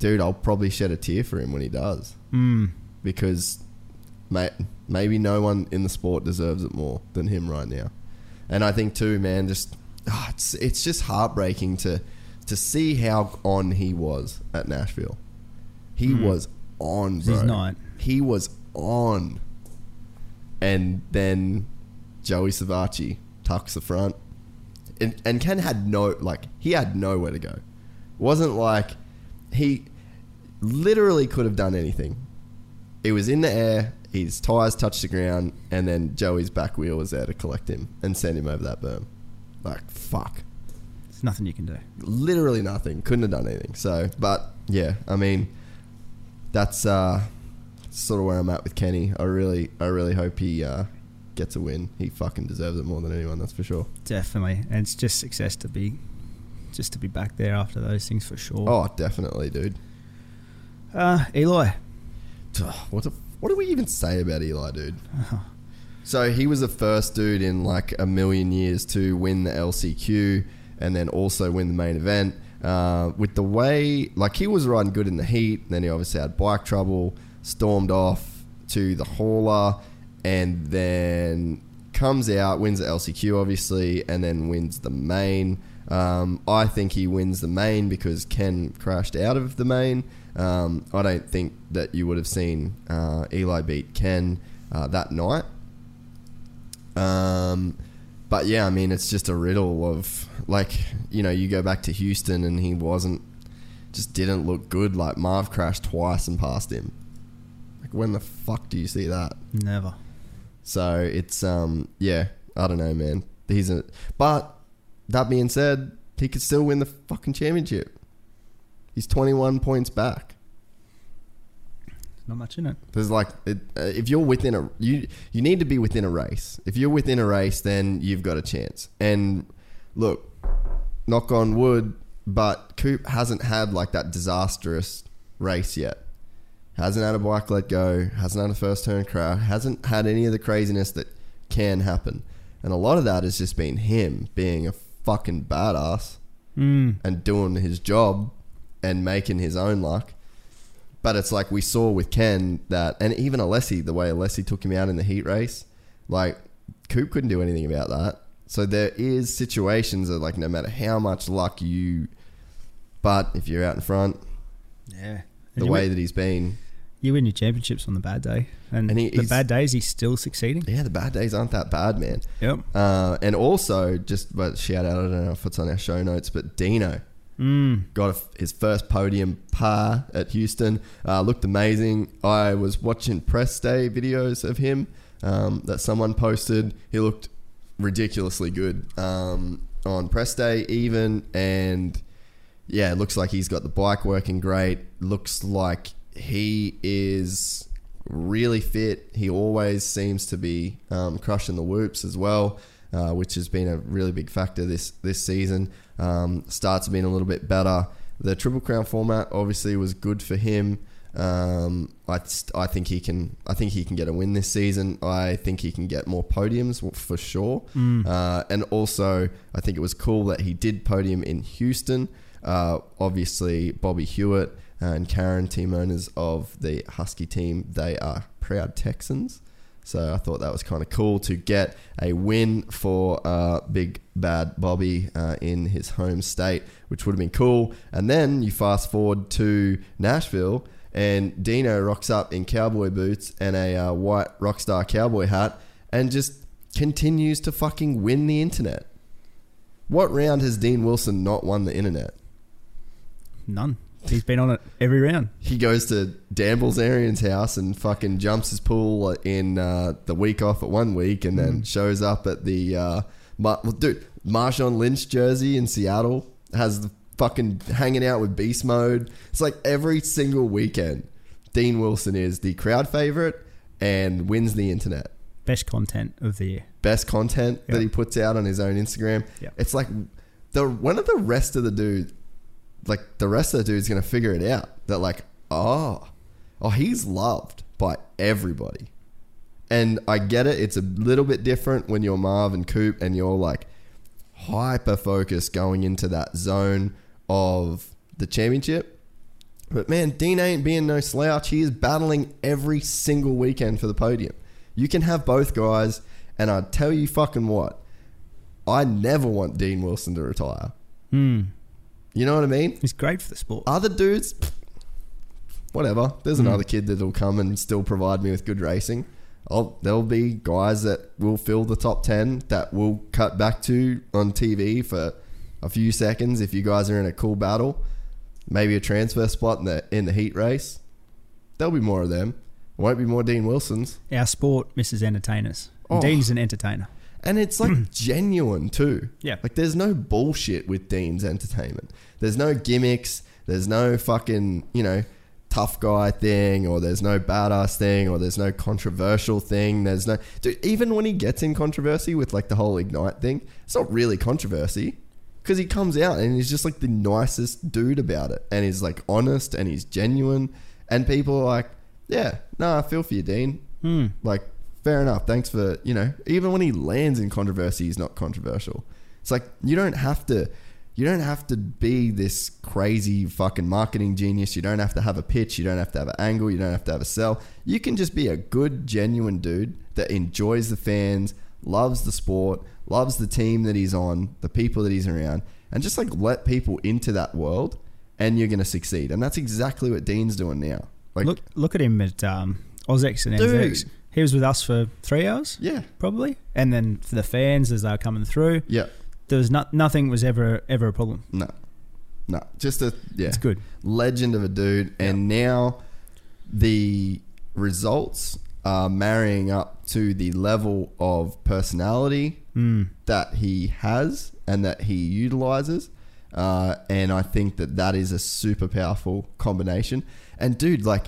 dude, I'll probably shed a tear for him when he does Mm. because may, maybe no one in the sport deserves it more than him right now. And I think too, man, just ah, it's it's just heartbreaking to to see how on he was at Nashville. He was on, bro. He's not. He was on. And then Joey Savatgy tucks the front. And, and Ken had no like he had nowhere to go. It wasn't like he literally could have done anything. It was in the air, his tires touched the ground, and then Joey's back wheel was there to collect him and send him over that berm. Like fuck. There's nothing you can do. Literally nothing. Couldn't have done anything. So but yeah, I mean that's uh sort of where I'm at with Kenny. I really I really hope he uh gets a win. He fucking deserves it more than anyone, that's for sure. Definitely. And it's just success to be just to be back there after those things for sure. Oh, definitely, dude. Uh, Eli, What a what do we even say about Eli, dude? So he was the first dude in like a million years to win the LCQ and then also win the main event. Uh, with the way, like he was riding good in the heat, then he obviously had bike trouble, stormed off to the hauler, and then comes out, wins the LCQ obviously, and then wins the main. Um, I think he wins the main because Ken crashed out of the main. Um, I don't think that you would have seen uh, Eli beat Ken uh, that night. Um, but yeah, I mean, it's just a riddle of like you know you go back to Houston and he wasn't just didn't look good. Like Marv crashed twice and passed him. Like when the fuck do you see that? Never. So it's um yeah, I don't know, man. He's a but that being said, he could still win the fucking championship. He's 21 points back. Not much in it. There's like it, uh, if you're within a you you need to be within a race. If you're within a race, then you've got a chance. And look, knock on wood, but Coop hasn't had like that disastrous race yet. Hasn't had a bike let go. Hasn't had a first turn crash. Hasn't had any of the craziness that can happen. And a lot of that has just been him being a fucking badass Mm. and doing his job and making his own luck. But it's like we saw with Ken that, and even Alessi, the way Alessi took him out in the heat race, like Coop couldn't do anything about that. So there is situations that, like, no matter how much luck you, but if you're out in front, Yeah. the way win, that he's been, you win your championships on the bad day, and, And he- the bad days he's still succeeding. yeah, the bad days aren't that bad, man. Yep. Uh, and also, just but shout out, I don't know if it's on our show notes, but Dino. Mm. got a, his first podium par at Houston. Uh, looked amazing. I was watching press day videos of him um, that someone posted. He looked ridiculously good um, on press day, even. And yeah, it looks like he's got the bike working great. Looks like he is really fit. He always seems to be um, crushing the whoops as well, uh, which has been a really big factor this this season. Um, starts have been a little bit better. The Triple Crown format obviously was good for him. Um, I, I think he can. I think he can get a win this season. I think he can get more podiums for sure. Uh, and also, I think it was cool that he did podium in Houston. Uh, obviously, Bobby Hewitt and Karen, team owners of the Husky team, they are proud Texans. So I thought that was kind of cool to get a win for uh, Big Bad Bobby uh, in his home state, which would have been cool. And then you fast forward to Nashville, and Dino rocks up in cowboy boots and a uh, white rockstar cowboy hat, and just continues to fucking win the internet. What round has Dean Wilson not won the internet? None. He's been on it every round. he goes to Dan Bilzerian's house and fucking jumps his pool in uh, the week off at one week and then shows up at the uh, Ma- well, dude Marshawn Lynch jersey in Seattle has the fucking hanging out with Beast Mode. It's like every single weekend, Dean Wilson is the crowd favorite and wins the internet. Best content of the year. Best content that he puts out on his own Instagram. Yeah. It's like the one of the rest of the dude, like the rest of the dude's gonna figure it out. That like, oh, oh, he's loved by everybody. And I get it. It's a little bit different when you're Marv and Coop and you're like hyper focused going into that zone of the championship. But man, Dean ain't being no slouch. He is battling every single weekend for the podium. You can have both guys, and I tell you fucking what, I never want Dean Wilson to retire. Hmm. You know what I mean? He's great for the sport. Other dudes, whatever. There's hmm. another kid that'll come and still provide me with good racing. I'll, there'll be guys that will fill the top 10 that will cut back to on TV for a few seconds if you guys are in a cool battle. Maybe a transfer spot in the, in the heat race. There'll be more of them. Won't be more Dean Wilsons. Our sport misses entertainers. Oh. Dean's an entertainer. And it's like genuine too. Yeah. Like there's no bullshit with Dean's entertainment. There's no gimmicks. There's no fucking, you know, tough guy thing or there's no badass thing or there's no controversial thing. There's no dude, even when he gets in controversy with like the whole Ignite thing, it's not really controversy. Because he comes out and he's just like the nicest dude about it. And he's like honest and he's genuine. And people are like, Yeah, no, I feel for you, Dean. Hmm. Like, fair enough. Thanks for you know. Even when he lands in controversy, he's not controversial. It's like you don't have to. You don't have to be this crazy fucking marketing genius. You don't have to have a pitch. You don't have to have an angle. You don't have to have a sell. You can just be a good, genuine dude that enjoys the fans, loves the sport, loves the team that he's on, the people that he's around, and just like let people into that world, and you're going to succeed. And that's exactly what Dean's doing now. Like, look, look at him at um, Ozex and Dude. He was with us for three hours, yeah, probably, and then for the fans as they were coming through, yeah, there was not nothing was ever ever a problem. no, no, just a yeah. It's good. legend of a dude. And now the results are marrying up to the level of personality Mm. that he has and that he utilizes. Uh, and I think that that is a super powerful combination. And dude, like,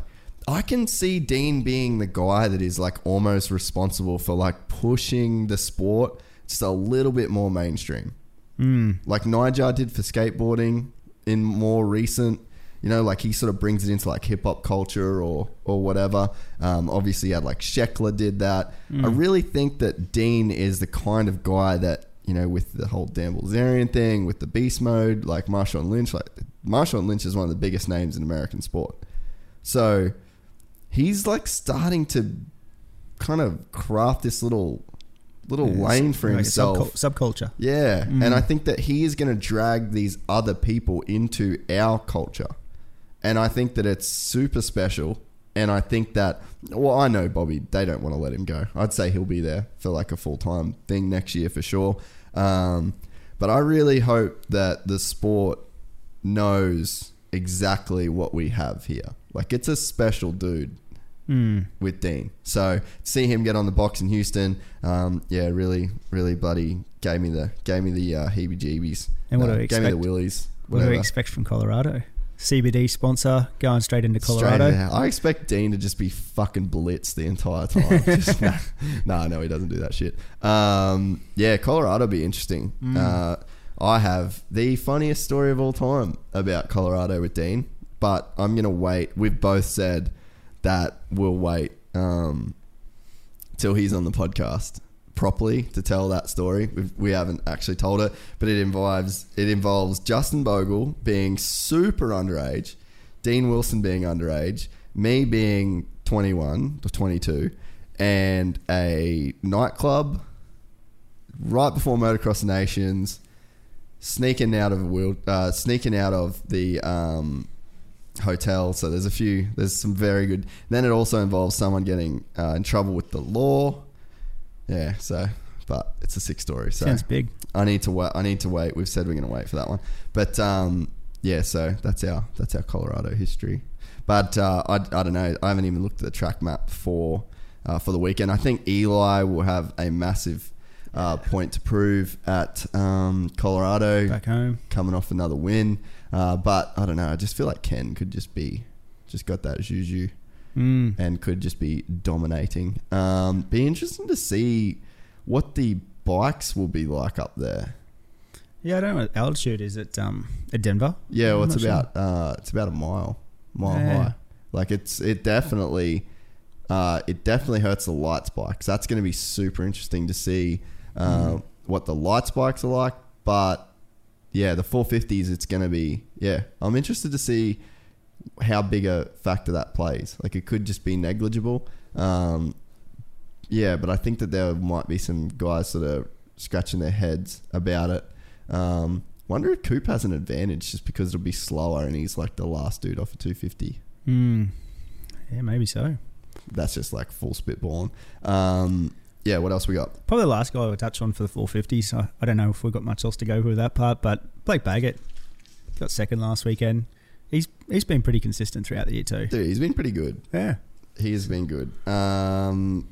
I can see Dean being the guy that is like almost responsible for like pushing the sport just a little bit more mainstream Mm. like Nyjah did for skateboarding in more recent. You know, like he sort of brings it into like hip hop culture or or whatever. Um, obviously, had like Sheckler did that. I really think that Dean is the kind of guy that you know, with the whole Dan Bilzerian thing, with the beast mode, like Marshawn Lynch. Like Marshawn Lynch is one of the biggest names in American sport. So he's like starting to kind of craft this little little Yeah, lane for like himself. subcul- subculture. Yeah, Mm. and I think that he is going to drag these other people into our culture, and I think that it's super special. And I think that, well, I know Bobby, they don't want to let him go. I'd say he'll be there for like a full time thing next year for sure. Um, but I really hope that the sport knows exactly what we have here. Like, it's a special dude Mm. with Dean. So see him get on the box in Houston, um, yeah, really, really bloody gave me the gave me the uh, heebie-jeebies. And what Uh, do we gave me the expect? willies. What do we expect from Colorado? CBD sponsor going straight into Straight Colorado. there. I expect Dean to just be fucking blitz the entire time. Just, nah, nah, no, he doesn't do that shit. Um, yeah, Colorado be interesting. Mm. Uh, I have the funniest story of all time about Colorado with Dean, but I'm gonna wait. We've both said that we'll wait um, till he's on the podcast properly to tell that story. We've, we haven't actually told it, but it involves it involves Justin Bogle being super underage, Dean Wilson being underage, me being 21 to 22, and a nightclub right before Motocross Nations, sneaking out of a wheel, uh, sneaking out of the um, hotel. So there's a few, there's some very good. Then it also involves someone getting uh, in trouble with the law. Yeah. So, but it's a sick story. So Sounds big. I need to wait. I need to wait. We've said we're going to wait for that one. But um, yeah, so that's our that's our Colorado history. But uh, I, I don't know. I haven't even looked at the track map for uh, for the weekend. I think Eli will have a massive uh, point to prove at um, Colorado, Back home. coming off another win. Uh, but I don't know. I just feel like Ken could just be just got that juju Mm. and could just be dominating. Um, be interesting to see what the bikes will be like up there. Yeah, I don't know what altitude is at um at Denver. Yeah, well, I'm it's about uh, it's about a mile, mile Yeah. high. Like it's it definitely uh, it definitely hurts the lights bikes. That's going to be super interesting to see uh, Mm. what the lights bikes are like. But yeah, the 450s, it's going to be yeah. I'm interested to see how big a factor that plays. Like it could just be negligible. Um, yeah, but I think that there might be some guys that are scratching their heads about it. Um, wonder if Coop has an advantage just because it'll be slower and he's like the last dude off a 250. Mm. Yeah, maybe so. That's just like full spitballing. Um, yeah, what else we got? Probably the last guy we'll touch on for the 450. So I don't know if we've got much else to go with that part, but Blake Baggett got second last weekend. He's he's been pretty consistent throughout the year too. Dude, he's been pretty good. Yeah. He has been good. Um,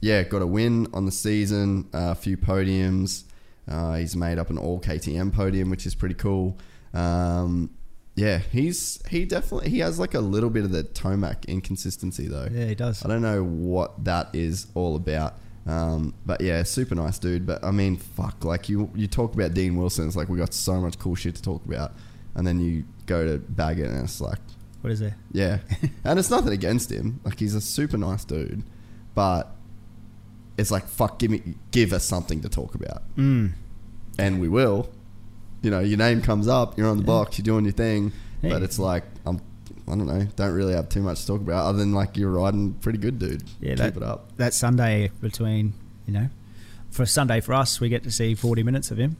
yeah, got a win on the season, a few podiums. Uh, he's made up an all KTM podium, which is pretty cool. Um, yeah, he's he definitely he has like a little bit of the Tomac inconsistency though. Yeah, he does. I don't know what that is all about. Um, but yeah, super nice dude. But I mean, fuck, like you you talk about Dean Wilson, it's like we got so much cool shit to talk about, and then you go to Baggett, and it's like What is it? Yeah, and it's nothing against him. Like he's a super nice dude, but it's like fuck, give me, give us something to talk about, Mm. and we will. You know, your name comes up, you're on the box, you're doing your thing, but it's like I'm, I don't know, don't really have too much to talk about other than like you're riding pretty good, dude. Yeah, keep that- it up. That Sunday between, you know, for Sunday for us, we get to see 40 minutes of him.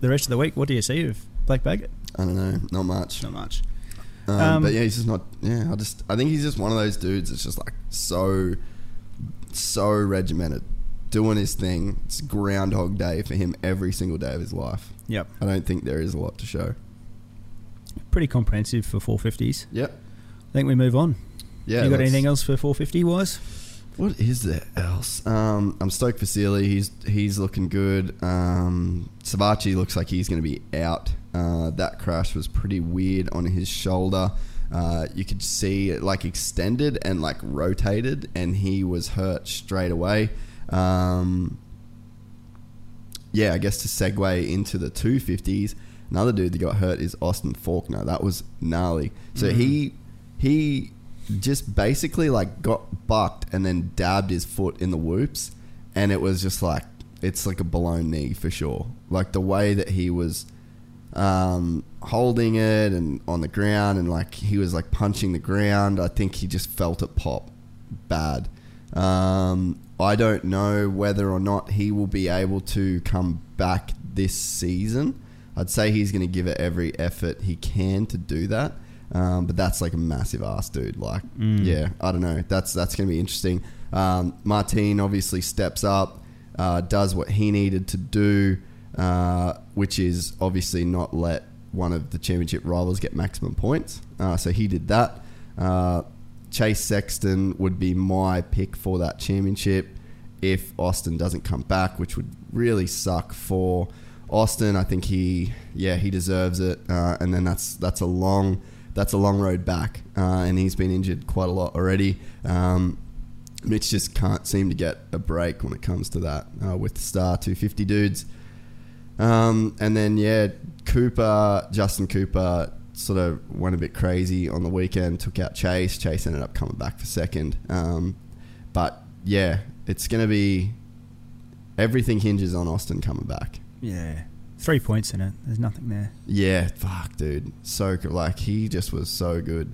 The rest of the week, what do you see of Blake Baggett? I don't know, not much. Not much. Um, Um, but yeah, he's just not. Yeah, I just I think he's just one of those dudes that's just like so, so regimented, doing his thing. It's Groundhog Day for him every single day of his life. Yep. I don't think there is a lot to show. Pretty comprehensive for 450s. Yep. I think we move on. Yeah. you got let's- anything else for 450 wise? What is there else? Um, I'm stoked for Seely. He's he's looking good. Um, Savatgy looks like he's going to be out. Uh, that crash was pretty weird on his shoulder. Uh, you could see it like extended and like rotated, and he was hurt straight away. Um, yeah, I guess to segue into the 250s, another dude that got hurt is Austin Forkner. That was gnarly. So he he just basically like got bucked and then dabbed his foot in the whoops, and it was just like it's like a blown knee for sure. Like the way that he was um, holding it and on the ground, and like he was like punching the ground. I think he just felt it pop bad. Um, I don't know whether or not he will be able to come back this season. I'd say he's going to give it every effort he can to do that. Um, but that's like a massive ass dude. Like, yeah, I don't know. That's that's going to be interesting. Um, Martin obviously steps up, uh, does what he needed to do, uh, which is obviously not let one of the championship rivals get maximum points. Uh, so he did that. Uh, Chase Sexton would be my pick for that championship if Austin doesn't come back, which would really suck for Austin. I think he, yeah, he deserves it. Uh, and then that's that's a long that's a long road back, uh, and he's been injured quite a lot already. Um, Mitch just can't seem to get a break when it comes to that with the Star 250 dudes. Um, and then yeah, Cooper, Justin Cooper, sort of went a bit crazy on the weekend. Took out Chase. Chase ended up coming back for second. Um, but yeah, it's going to be everything hinges on Austin coming back. Yeah. Three points in it. There's nothing there. Yeah, fuck, dude. So. Like he just was so good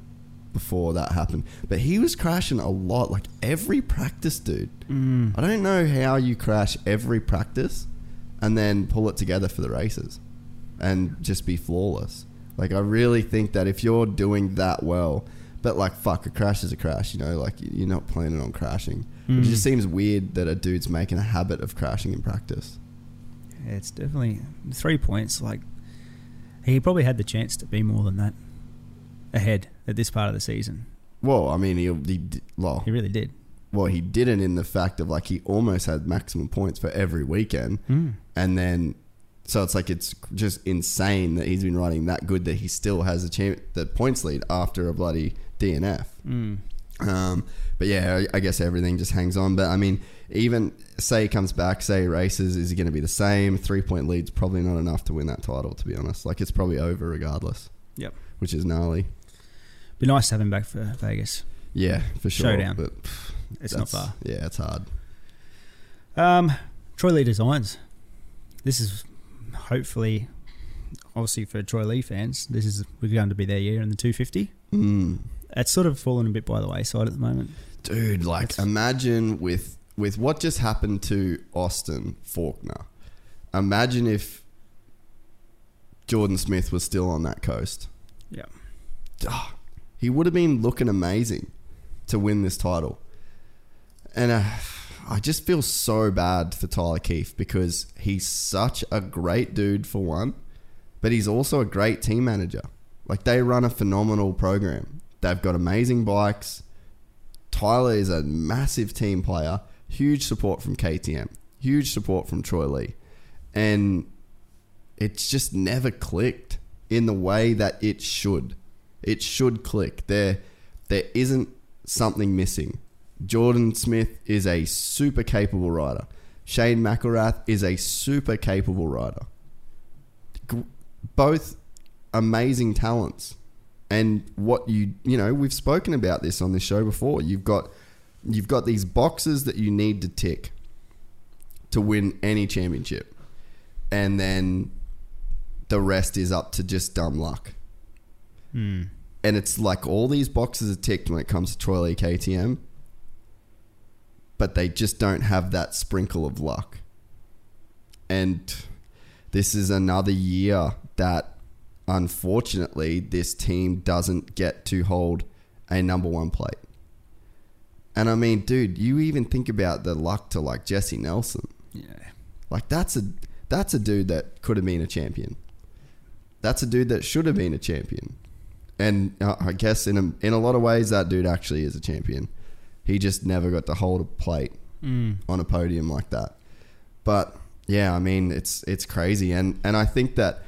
before that happened. But he was crashing a lot, like every practice, dude. I don't know how you crash every practice and then pull it together for the races and just be flawless. Like I really think that if you're doing that well, but like fuck, a crash is a crash, you know, like you're not planning on crashing. It hmm. just seems weird that a dude's making a habit of crashing in practice. Yeah, it's definitely three points. Like he probably had the chance to be more than that ahead at this part of the season. Well, I mean, he, he well, He really did. Well, he didn't in the fact of like he almost had maximum points for every weekend, and then so it's like it's just insane that he's been riding that good that he still has a champ the points lead after a bloody DNF. Um, but yeah, I, I guess everything just hangs on. But I mean, even say he comes back, say races, is he going to be the same? Three point lead's probably not enough to win that title. To be honest, like it's probably over regardless, Yep. which is gnarly. Be nice to have him back for Vegas. Yeah, for sure. Showdown. but pff, It's not far. Yeah, it's hard. Um, Troy Lee Designs. This is hopefully, obviously for Troy Lee fans, this is we're going to be their year in the 250. Mm. It's sort of fallen a bit by the wayside at the moment. Dude, like That's- imagine with with what just happened to Austin Forkner. Imagine if Jordan Smith was still on that coast. Yeah. Ah, he would have been looking amazing to win this title. And uh, I just feel so bad for Tyler Keefe because he's such a great dude for one, but he's also a great team manager. Like they run a phenomenal program. They've got amazing bikes. Tyler is a massive team player, huge support from KTM, huge support from Troy Lee. And it's just never clicked in the way that it should. It should click. There there isn't something missing. Jordan Smith is a super capable rider. Shane McElrath is a super capable rider. G- Both amazing talents. And what you you know, we've spoken about this on this show before. You've got you've got these boxes that you need to tick to win any championship. And then the rest is up to just dumb luck. Hmm. And it's like all these boxes are ticked when it comes to Troy Lee KTM, but they just don't have that sprinkle of luck. And this is another year that unfortunately this team doesn't get to hold a number one plate. And I mean, dude, you even think about the luck to like Jesse Nelson. Yeah. Like that's a that's a dude that could have been a champion. That's a dude that should have been a champion. And uh, I guess in a, in a lot of ways that dude actually is a champion. He just never got to hold a plate Mm. on a podium like that. But yeah, I mean it's it's crazy, and and I think that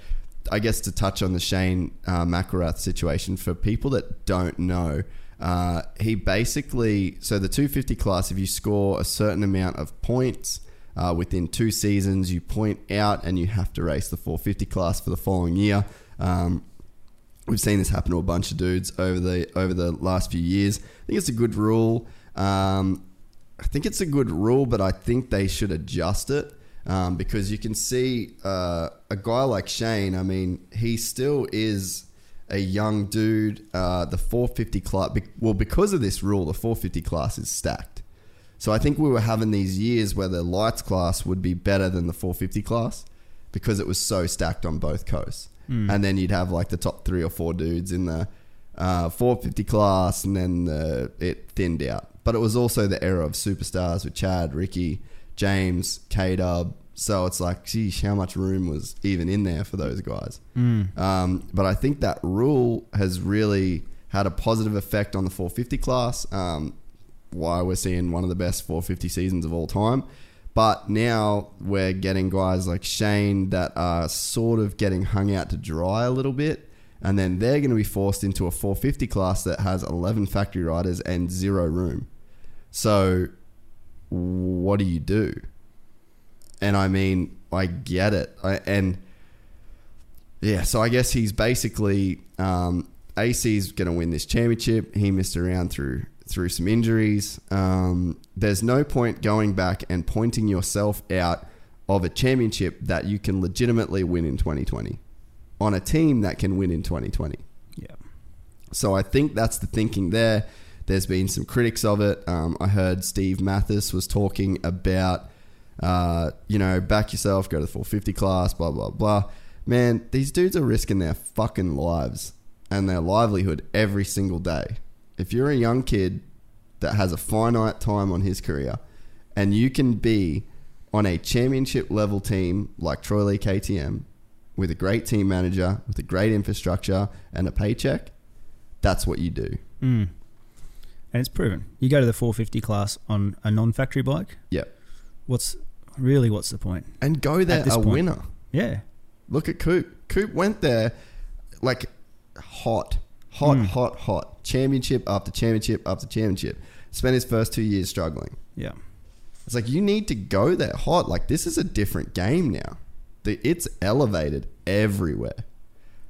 I guess to touch on the Shane uh, McElrath situation for people that don't know, uh, he basically so the 250 class, if you score a certain amount of points. Uh, within two seasons, you point out and you have to race the 450 class for the following year. Um, We've seen this happen to a bunch of dudes over the over the last few years. I think it's a good rule. Um, I think it's a good rule, but I think they should adjust it um, because you can see uh, a guy like Shane. I mean, he still is a young dude. Uh, the 450 class, well, because of this rule, the 450 class is stacked. So I think we were having these years where the lights class would be better than the 450 class because it was so stacked on both coasts. And then you'd have like the top three or four dudes in the uh, 450 class, and then the, it thinned out. But it was also the era of superstars with Chad, Ricky, James, K Dub. So it's like, geez, how much room was even in there for those guys? Um, but I think that rule has really had a positive effect on the 450 class. Um, why we're seeing one of the best 450 seasons of all time. But now we're getting guys like Shane that are sort of getting hung out to dry a little bit. And then they're going to be forced into a 450 class that has 11 factory riders and zero room. So, what do you do? And I mean, I get it. I, and yeah, so I guess he's basically um, AC's going to win this championship. He missed around through through some injuries. Um, there's no point going back and pointing yourself out of a championship that you can legitimately win in 2020 on a team that can win in 2020. Yeah. So I think that's the thinking there. There's been some critics of it. Um, I heard Steve Matthes was talking about, uh, you know, back yourself, go to the 450 class, blah, blah, blah. Man, these dudes are risking their fucking lives and their livelihood every single day. If you're a young kid that has a finite time on his career and you can be on a championship level team like Troy Lee KTM with a great team manager, with a great infrastructure and a paycheck, that's what you do. Mm. And it's proven. You go to the 450 class on a non-factory bike. Yep. What's really what's the point? And go there a point. winner. Yeah. Look at Coop. Coop went there like hot, hot, hmm. hot, hot. Championship after championship after championship. Spent his first two years struggling. Yeah. It's like you need to go there hot. Like this is a different game now. The, it's elevated everywhere.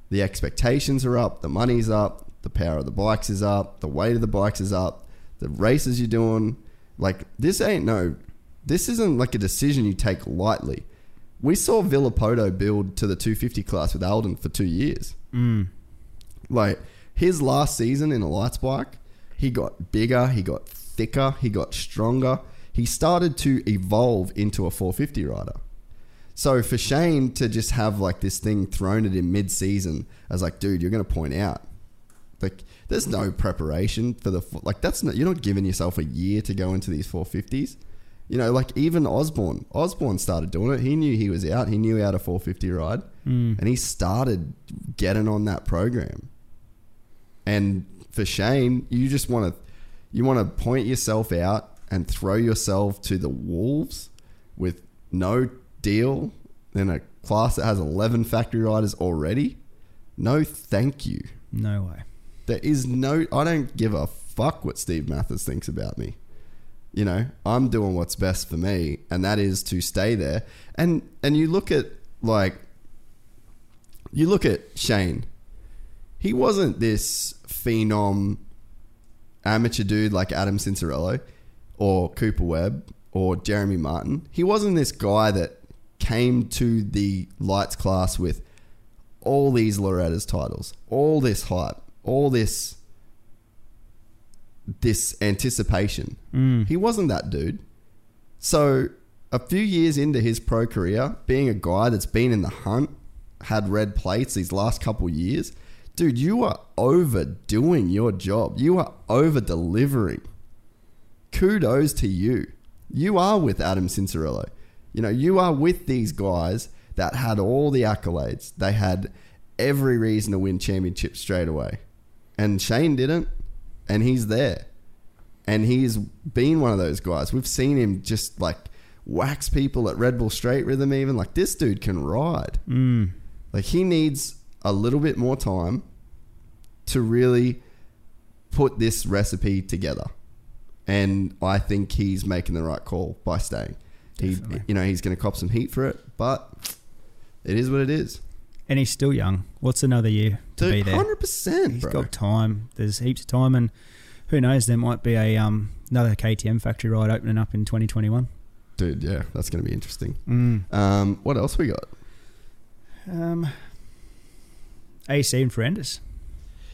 The expectations are up. The money's up. The power of the bikes is up. The weight of the bikes is up. The races you're doing, like this ain't no. This isn't like a decision you take lightly. We saw Villopoto build to the 250 class with Aldon for two years. Mm. Like his last season in a lights bike, he got bigger, he got thicker, he got stronger. He started to evolve into a 450 rider. So for Shane to just have like this thing thrown at him mid-season, I was like, dude, you're going to point out, there's no preparation for the like. That's not you're not giving yourself a year to go into these 450s. You know, like even Osborne. Osborne started doing it. He knew he was out. He knew he had a 450 ride, mm. and he started getting on that program. And for Shane, you just want to you want to point yourself out and throw yourself to the wolves with no deal in a class that has 11 factory riders already. No, thank you. No way. There is no. I don't give a fuck what Steve Matthes thinks about me. You know, I'm doing what's best for me, and that is to stay there. And and you look at like, you look at Shane. He wasn't this phenom amateur dude like Adam Cianciarulo or Cooper Webb or Jeremy Martin. He wasn't this guy that came to the lights class with all these Loretta's titles, all this hype, all this this anticipation. Mm. He wasn't that dude. So a few years into his pro career, being a guy that's been in the hunt, had red plates these last couple years, dude, you are overdoing your job. You are over delivering. Kudos to you. You are with Adam Cianciarulo. You know, you are with these guys that had all the accolades. They had every reason to win championships straight away. And Shane didn't, and he's there. And he's been one of those guys. We've seen him just like wax people at Red Bull Straight Rhythm, even. Like, this dude can ride. Mm. Like, he needs a little bit more time to really put this recipe together. And I think he's making the right call by staying. He, Definitely. you know, he's going to cop some heat for it, but it is what it is. And he's still young. What's another year to be Dude, there? hundred percent, He's bro. got time. There's heaps of time, and who knows? There might be a um, another KTM factory ride opening up in 2021. Dude, yeah, that's going to be interesting. Mm. Um, what else we got? Um, AC and Ferrandis.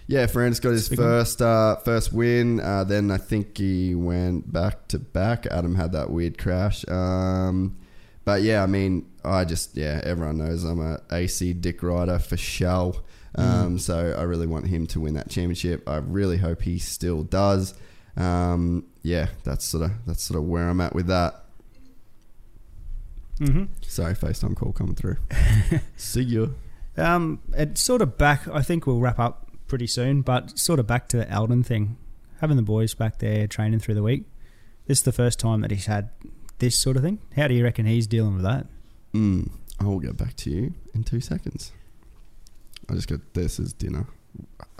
Yeah, Ferrandis got his first uh, first win. Uh, then I think he went back to back. Adam had that weird crash. Um, but yeah, I mean, I just yeah, everyone knows I'm a AC Dick rider for show. Um, So I really want him to win that championship. I really hope he still does. Um, yeah, that's sort of that's sort of where I'm at with that. Mm-hmm. Sorry, FaceTime call coming through. See you. Um, it's sort of back. I think we'll wrap up pretty soon, but sort of back to the Aldon thing. Having the boys back there training through the week. This is the first time that he's had this sort of thing. How do you reckon he's dealing with that? Mm, I will get back to you in two seconds. I just got this as dinner.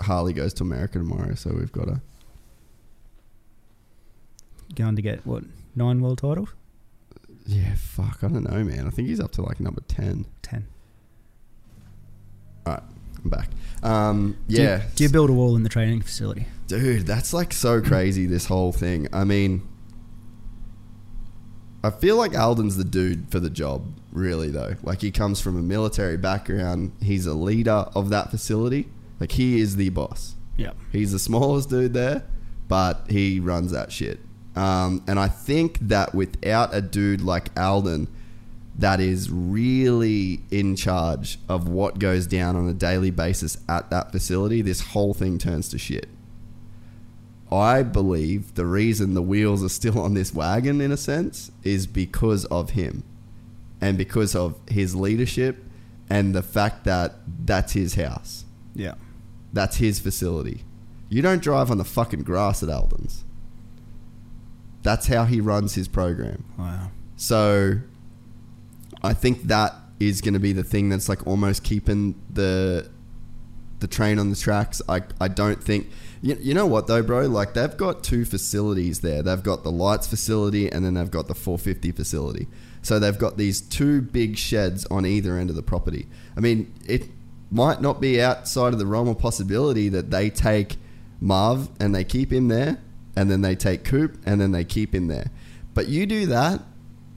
Harley goes to America tomorrow, so we've got a Going to get what nine world titles? yeah. Fuck, I don't know, man. I think he's up to like number ten. Ten. All right, I'm back. Um, Do you- yeah, Do you, build a wall in the training facility? dude, that's like so crazy. This whole thing. I mean, I feel like Aldon's the dude for the job. Really, though, like he comes from a military background. He's a leader of that facility. Like he is the boss. Yeah. He's the smallest dude there, but he runs that shit. Um, and I think that without a dude like Alden that is really in charge of what goes down on a daily basis at that facility, this whole thing turns to shit. I believe the reason the wheels are still on this wagon, in a sense, is because of him and because of his leadership and the fact that that's his house. Yeah. That's his facility. You don't drive on the fucking grass at Aldon's. That's how he runs his program. Wow. So I think that is going to be the thing that's like almost keeping the the train on the tracks. I I don't think you, you know what though, bro? Like they've got two facilities there. They've got the lights facility and then they've got the 450 facility. So they've got these two big sheds on either end of the property. I mean, it might not be outside of the realm of possibility that they take Marv and they keep him there, and then they take Coop and then they keep him there. But you do that,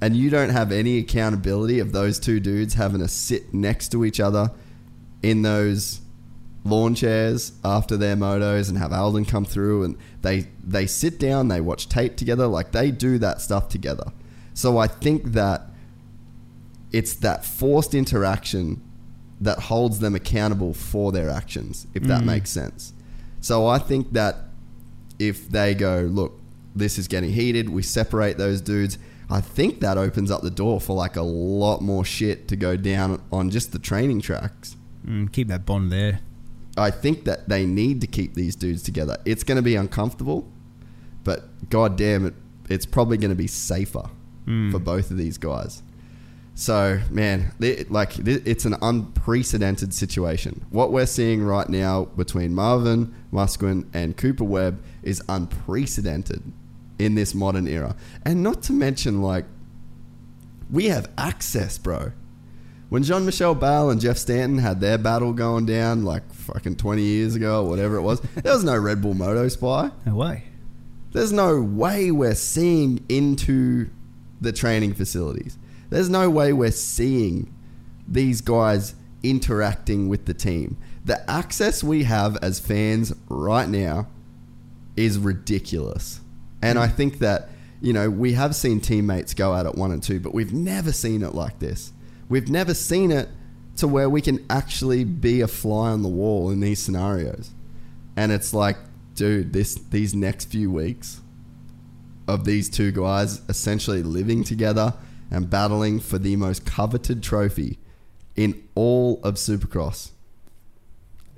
and you don't have any accountability of those two dudes having to sit next to each other in those lawn chairs after their motos and have Aldon come through and they they sit down, they watch tape together, like they do that stuff together. So I think that it's that forced interaction that holds them accountable for their actions, if that makes sense. So I think that if they go, look, this is getting heated, we separate those dudes. I think that opens up the door for like a lot more shit to go down on just the training tracks. Mm, keep that bond there. I think that they need to keep these dudes together. It's going to be uncomfortable, but god damn it, it's probably going to be safer hmm. for both of these guys. So, man, like it's an unprecedented situation. What we're seeing right now between Marvin, Musquin, and Cooper Webb is unprecedented in this modern era. And not to mention, like, we have access, bro. When Jean Michel Bayle and Jeff Stanton had their battle going down like fucking 20 years ago or whatever it was, there was no Red Bull Moto Spy. No way. There's no way we're seeing into the training facilities. There's no way we're seeing these guys interacting with the team. The access we have as fans right now is ridiculous. And I think that, you know, we have seen teammates go out at one and two, but we've never seen it like this. We've never seen it to where we can actually be a fly on the wall in these scenarios. And it's like, dude, this these next few weeks of these two guys essentially living together and battling for the most coveted trophy in all of Supercross.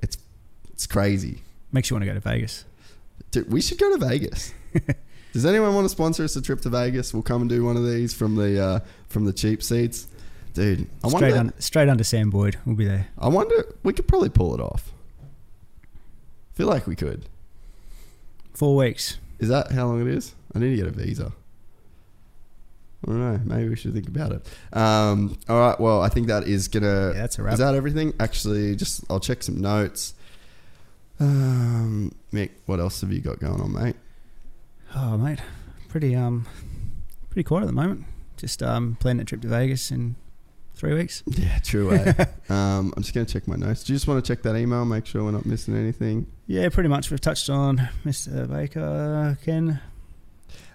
It's it's crazy. Makes you want to go to Vegas. Dude, we should go to Vegas. Does anyone want to sponsor us a trip to Vegas? We'll come and do one of these from the uh, from the cheap seats, dude. I Straight, wonder. un- straight under Sam Boyd. We'll be there. I wonder. We could probably pull it off. feel like we could. Four weeks. Is that how long it is? I need to get a visa. I don't know. Maybe we should think about it. Um, all right. Well, I think that is gonna. Yeah, that's a wrap. Is that everything? Actually, just I'll check some notes. Um, Mick, what else have you got going on, mate? Oh, mate, pretty um, pretty quiet at the moment. Just um, planning a trip to Vegas in three weeks. Yeah, true. Eh? um, I'm just gonna check my notes. Do you just want to check that email, make sure we're not missing anything? Yeah, pretty much. We've touched on Mr. Baker, Ken.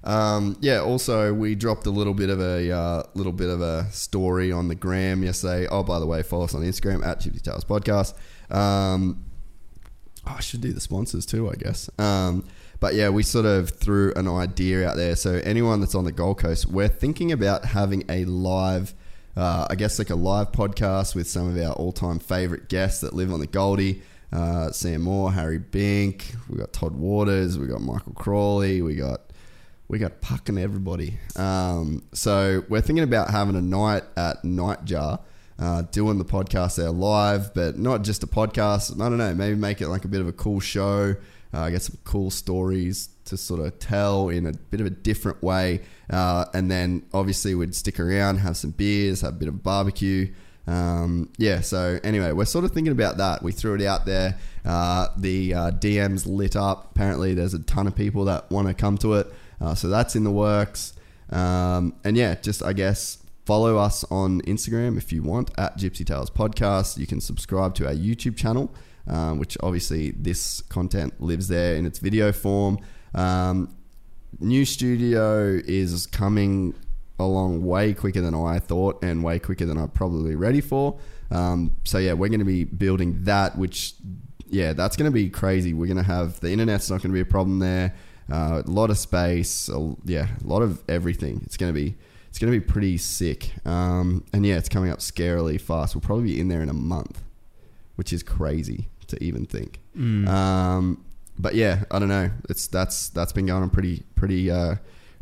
Um, yeah. Also, we dropped a little bit of a uh, little bit of a story on the gram yesterday. Oh, by the way, follow us on Instagram at Gypsy Tales Podcast. Um, oh, I should do the sponsors too, I guess. Um, but yeah, we sort of threw an idea out there. So anyone that's on the Gold Coast, we're thinking about having a live. Uh, I guess like a live podcast with some of our all-time favorite guests that live on the Goldie. Uh, Sam Moore, Harry Bink, we got Todd Waters, we got Michael Crawley, we got we got Puck and everybody. Um, so we're thinking about having a night at Nightjar, uh, doing the podcast there live, but not just a podcast. I don't know, maybe make it like a bit of a cool show. Uh, get some cool stories to sort of tell in a bit of a different way, uh, and then obviously we'd stick around, have some beers, have a bit of barbecue. Um, yeah, so anyway, we're sort of thinking about that. We threw it out there. Uh, the uh, DMs lit up. Apparently, there's a ton of people that want to come to it. Uh, so that's in the works. Um, and yeah, just I guess follow us on Instagram if you want at Gypsy Tales Podcast. You can subscribe to our YouTube channel, um, which obviously this content lives there in its video form. Um, new studio is coming along way quicker than I thought and way quicker than I'm probably ready for. Um, so yeah, we're going to be building that, which yeah, that's going to be crazy. We're going to have the internet's not going to be a problem there. Uh, a lot of space, a, yeah, a lot of everything. It's going to be it's going to be pretty sick. Um, and yeah, it's coming up scarily fast. We'll probably be in there in a month, which is crazy to even think. Um, but yeah, I don't know. It's that's that's been going on pretty pretty uh,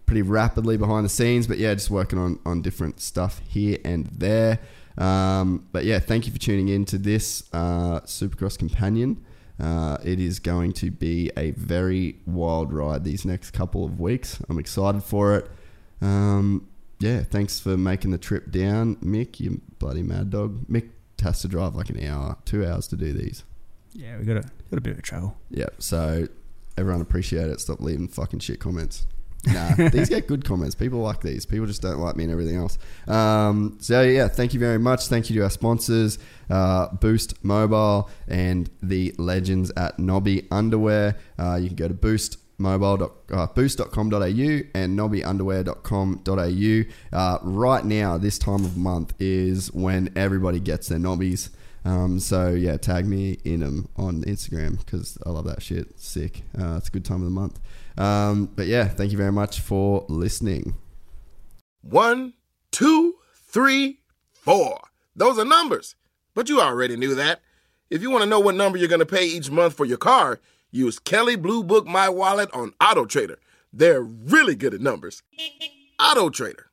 pretty rapidly behind the scenes. But yeah, just working on on different stuff here and there. Um, but yeah, thank you for tuning in to this uh, Supercross Companion. Uh, it is going to be a very wild ride these next couple of weeks. I'm excited for it. Um, yeah, thanks for making the trip down, Mick. You bloody mad dog. Mick has to drive like an hour, two hours to do these. Yeah, we got a got a bit of a travel. Yeah, so everyone appreciate it. Stop leaving fucking shit comments. Nah, these get good comments. People like these. People just don't like me and everything else. Um, so yeah, thank you very much. Thank you to our sponsors, uh, Boost Mobile and the legends at Nobby Underwear. Uh, you can go to Boost mobile uh, boost.com.au and nobbyunderwear.com.au uh, right now this time of month is when everybody gets their nobbies um, so yeah tag me in them on instagram because i love that shit sick uh, it's a good time of the month um, but yeah thank you very much for listening One, two, three, four. Those are numbers. But you already knew that. If you want to know what number you're going to pay each month for your car, use Kelley Blue Book My Wallet on Auto Trader. They're really good at numbers. Auto Trader.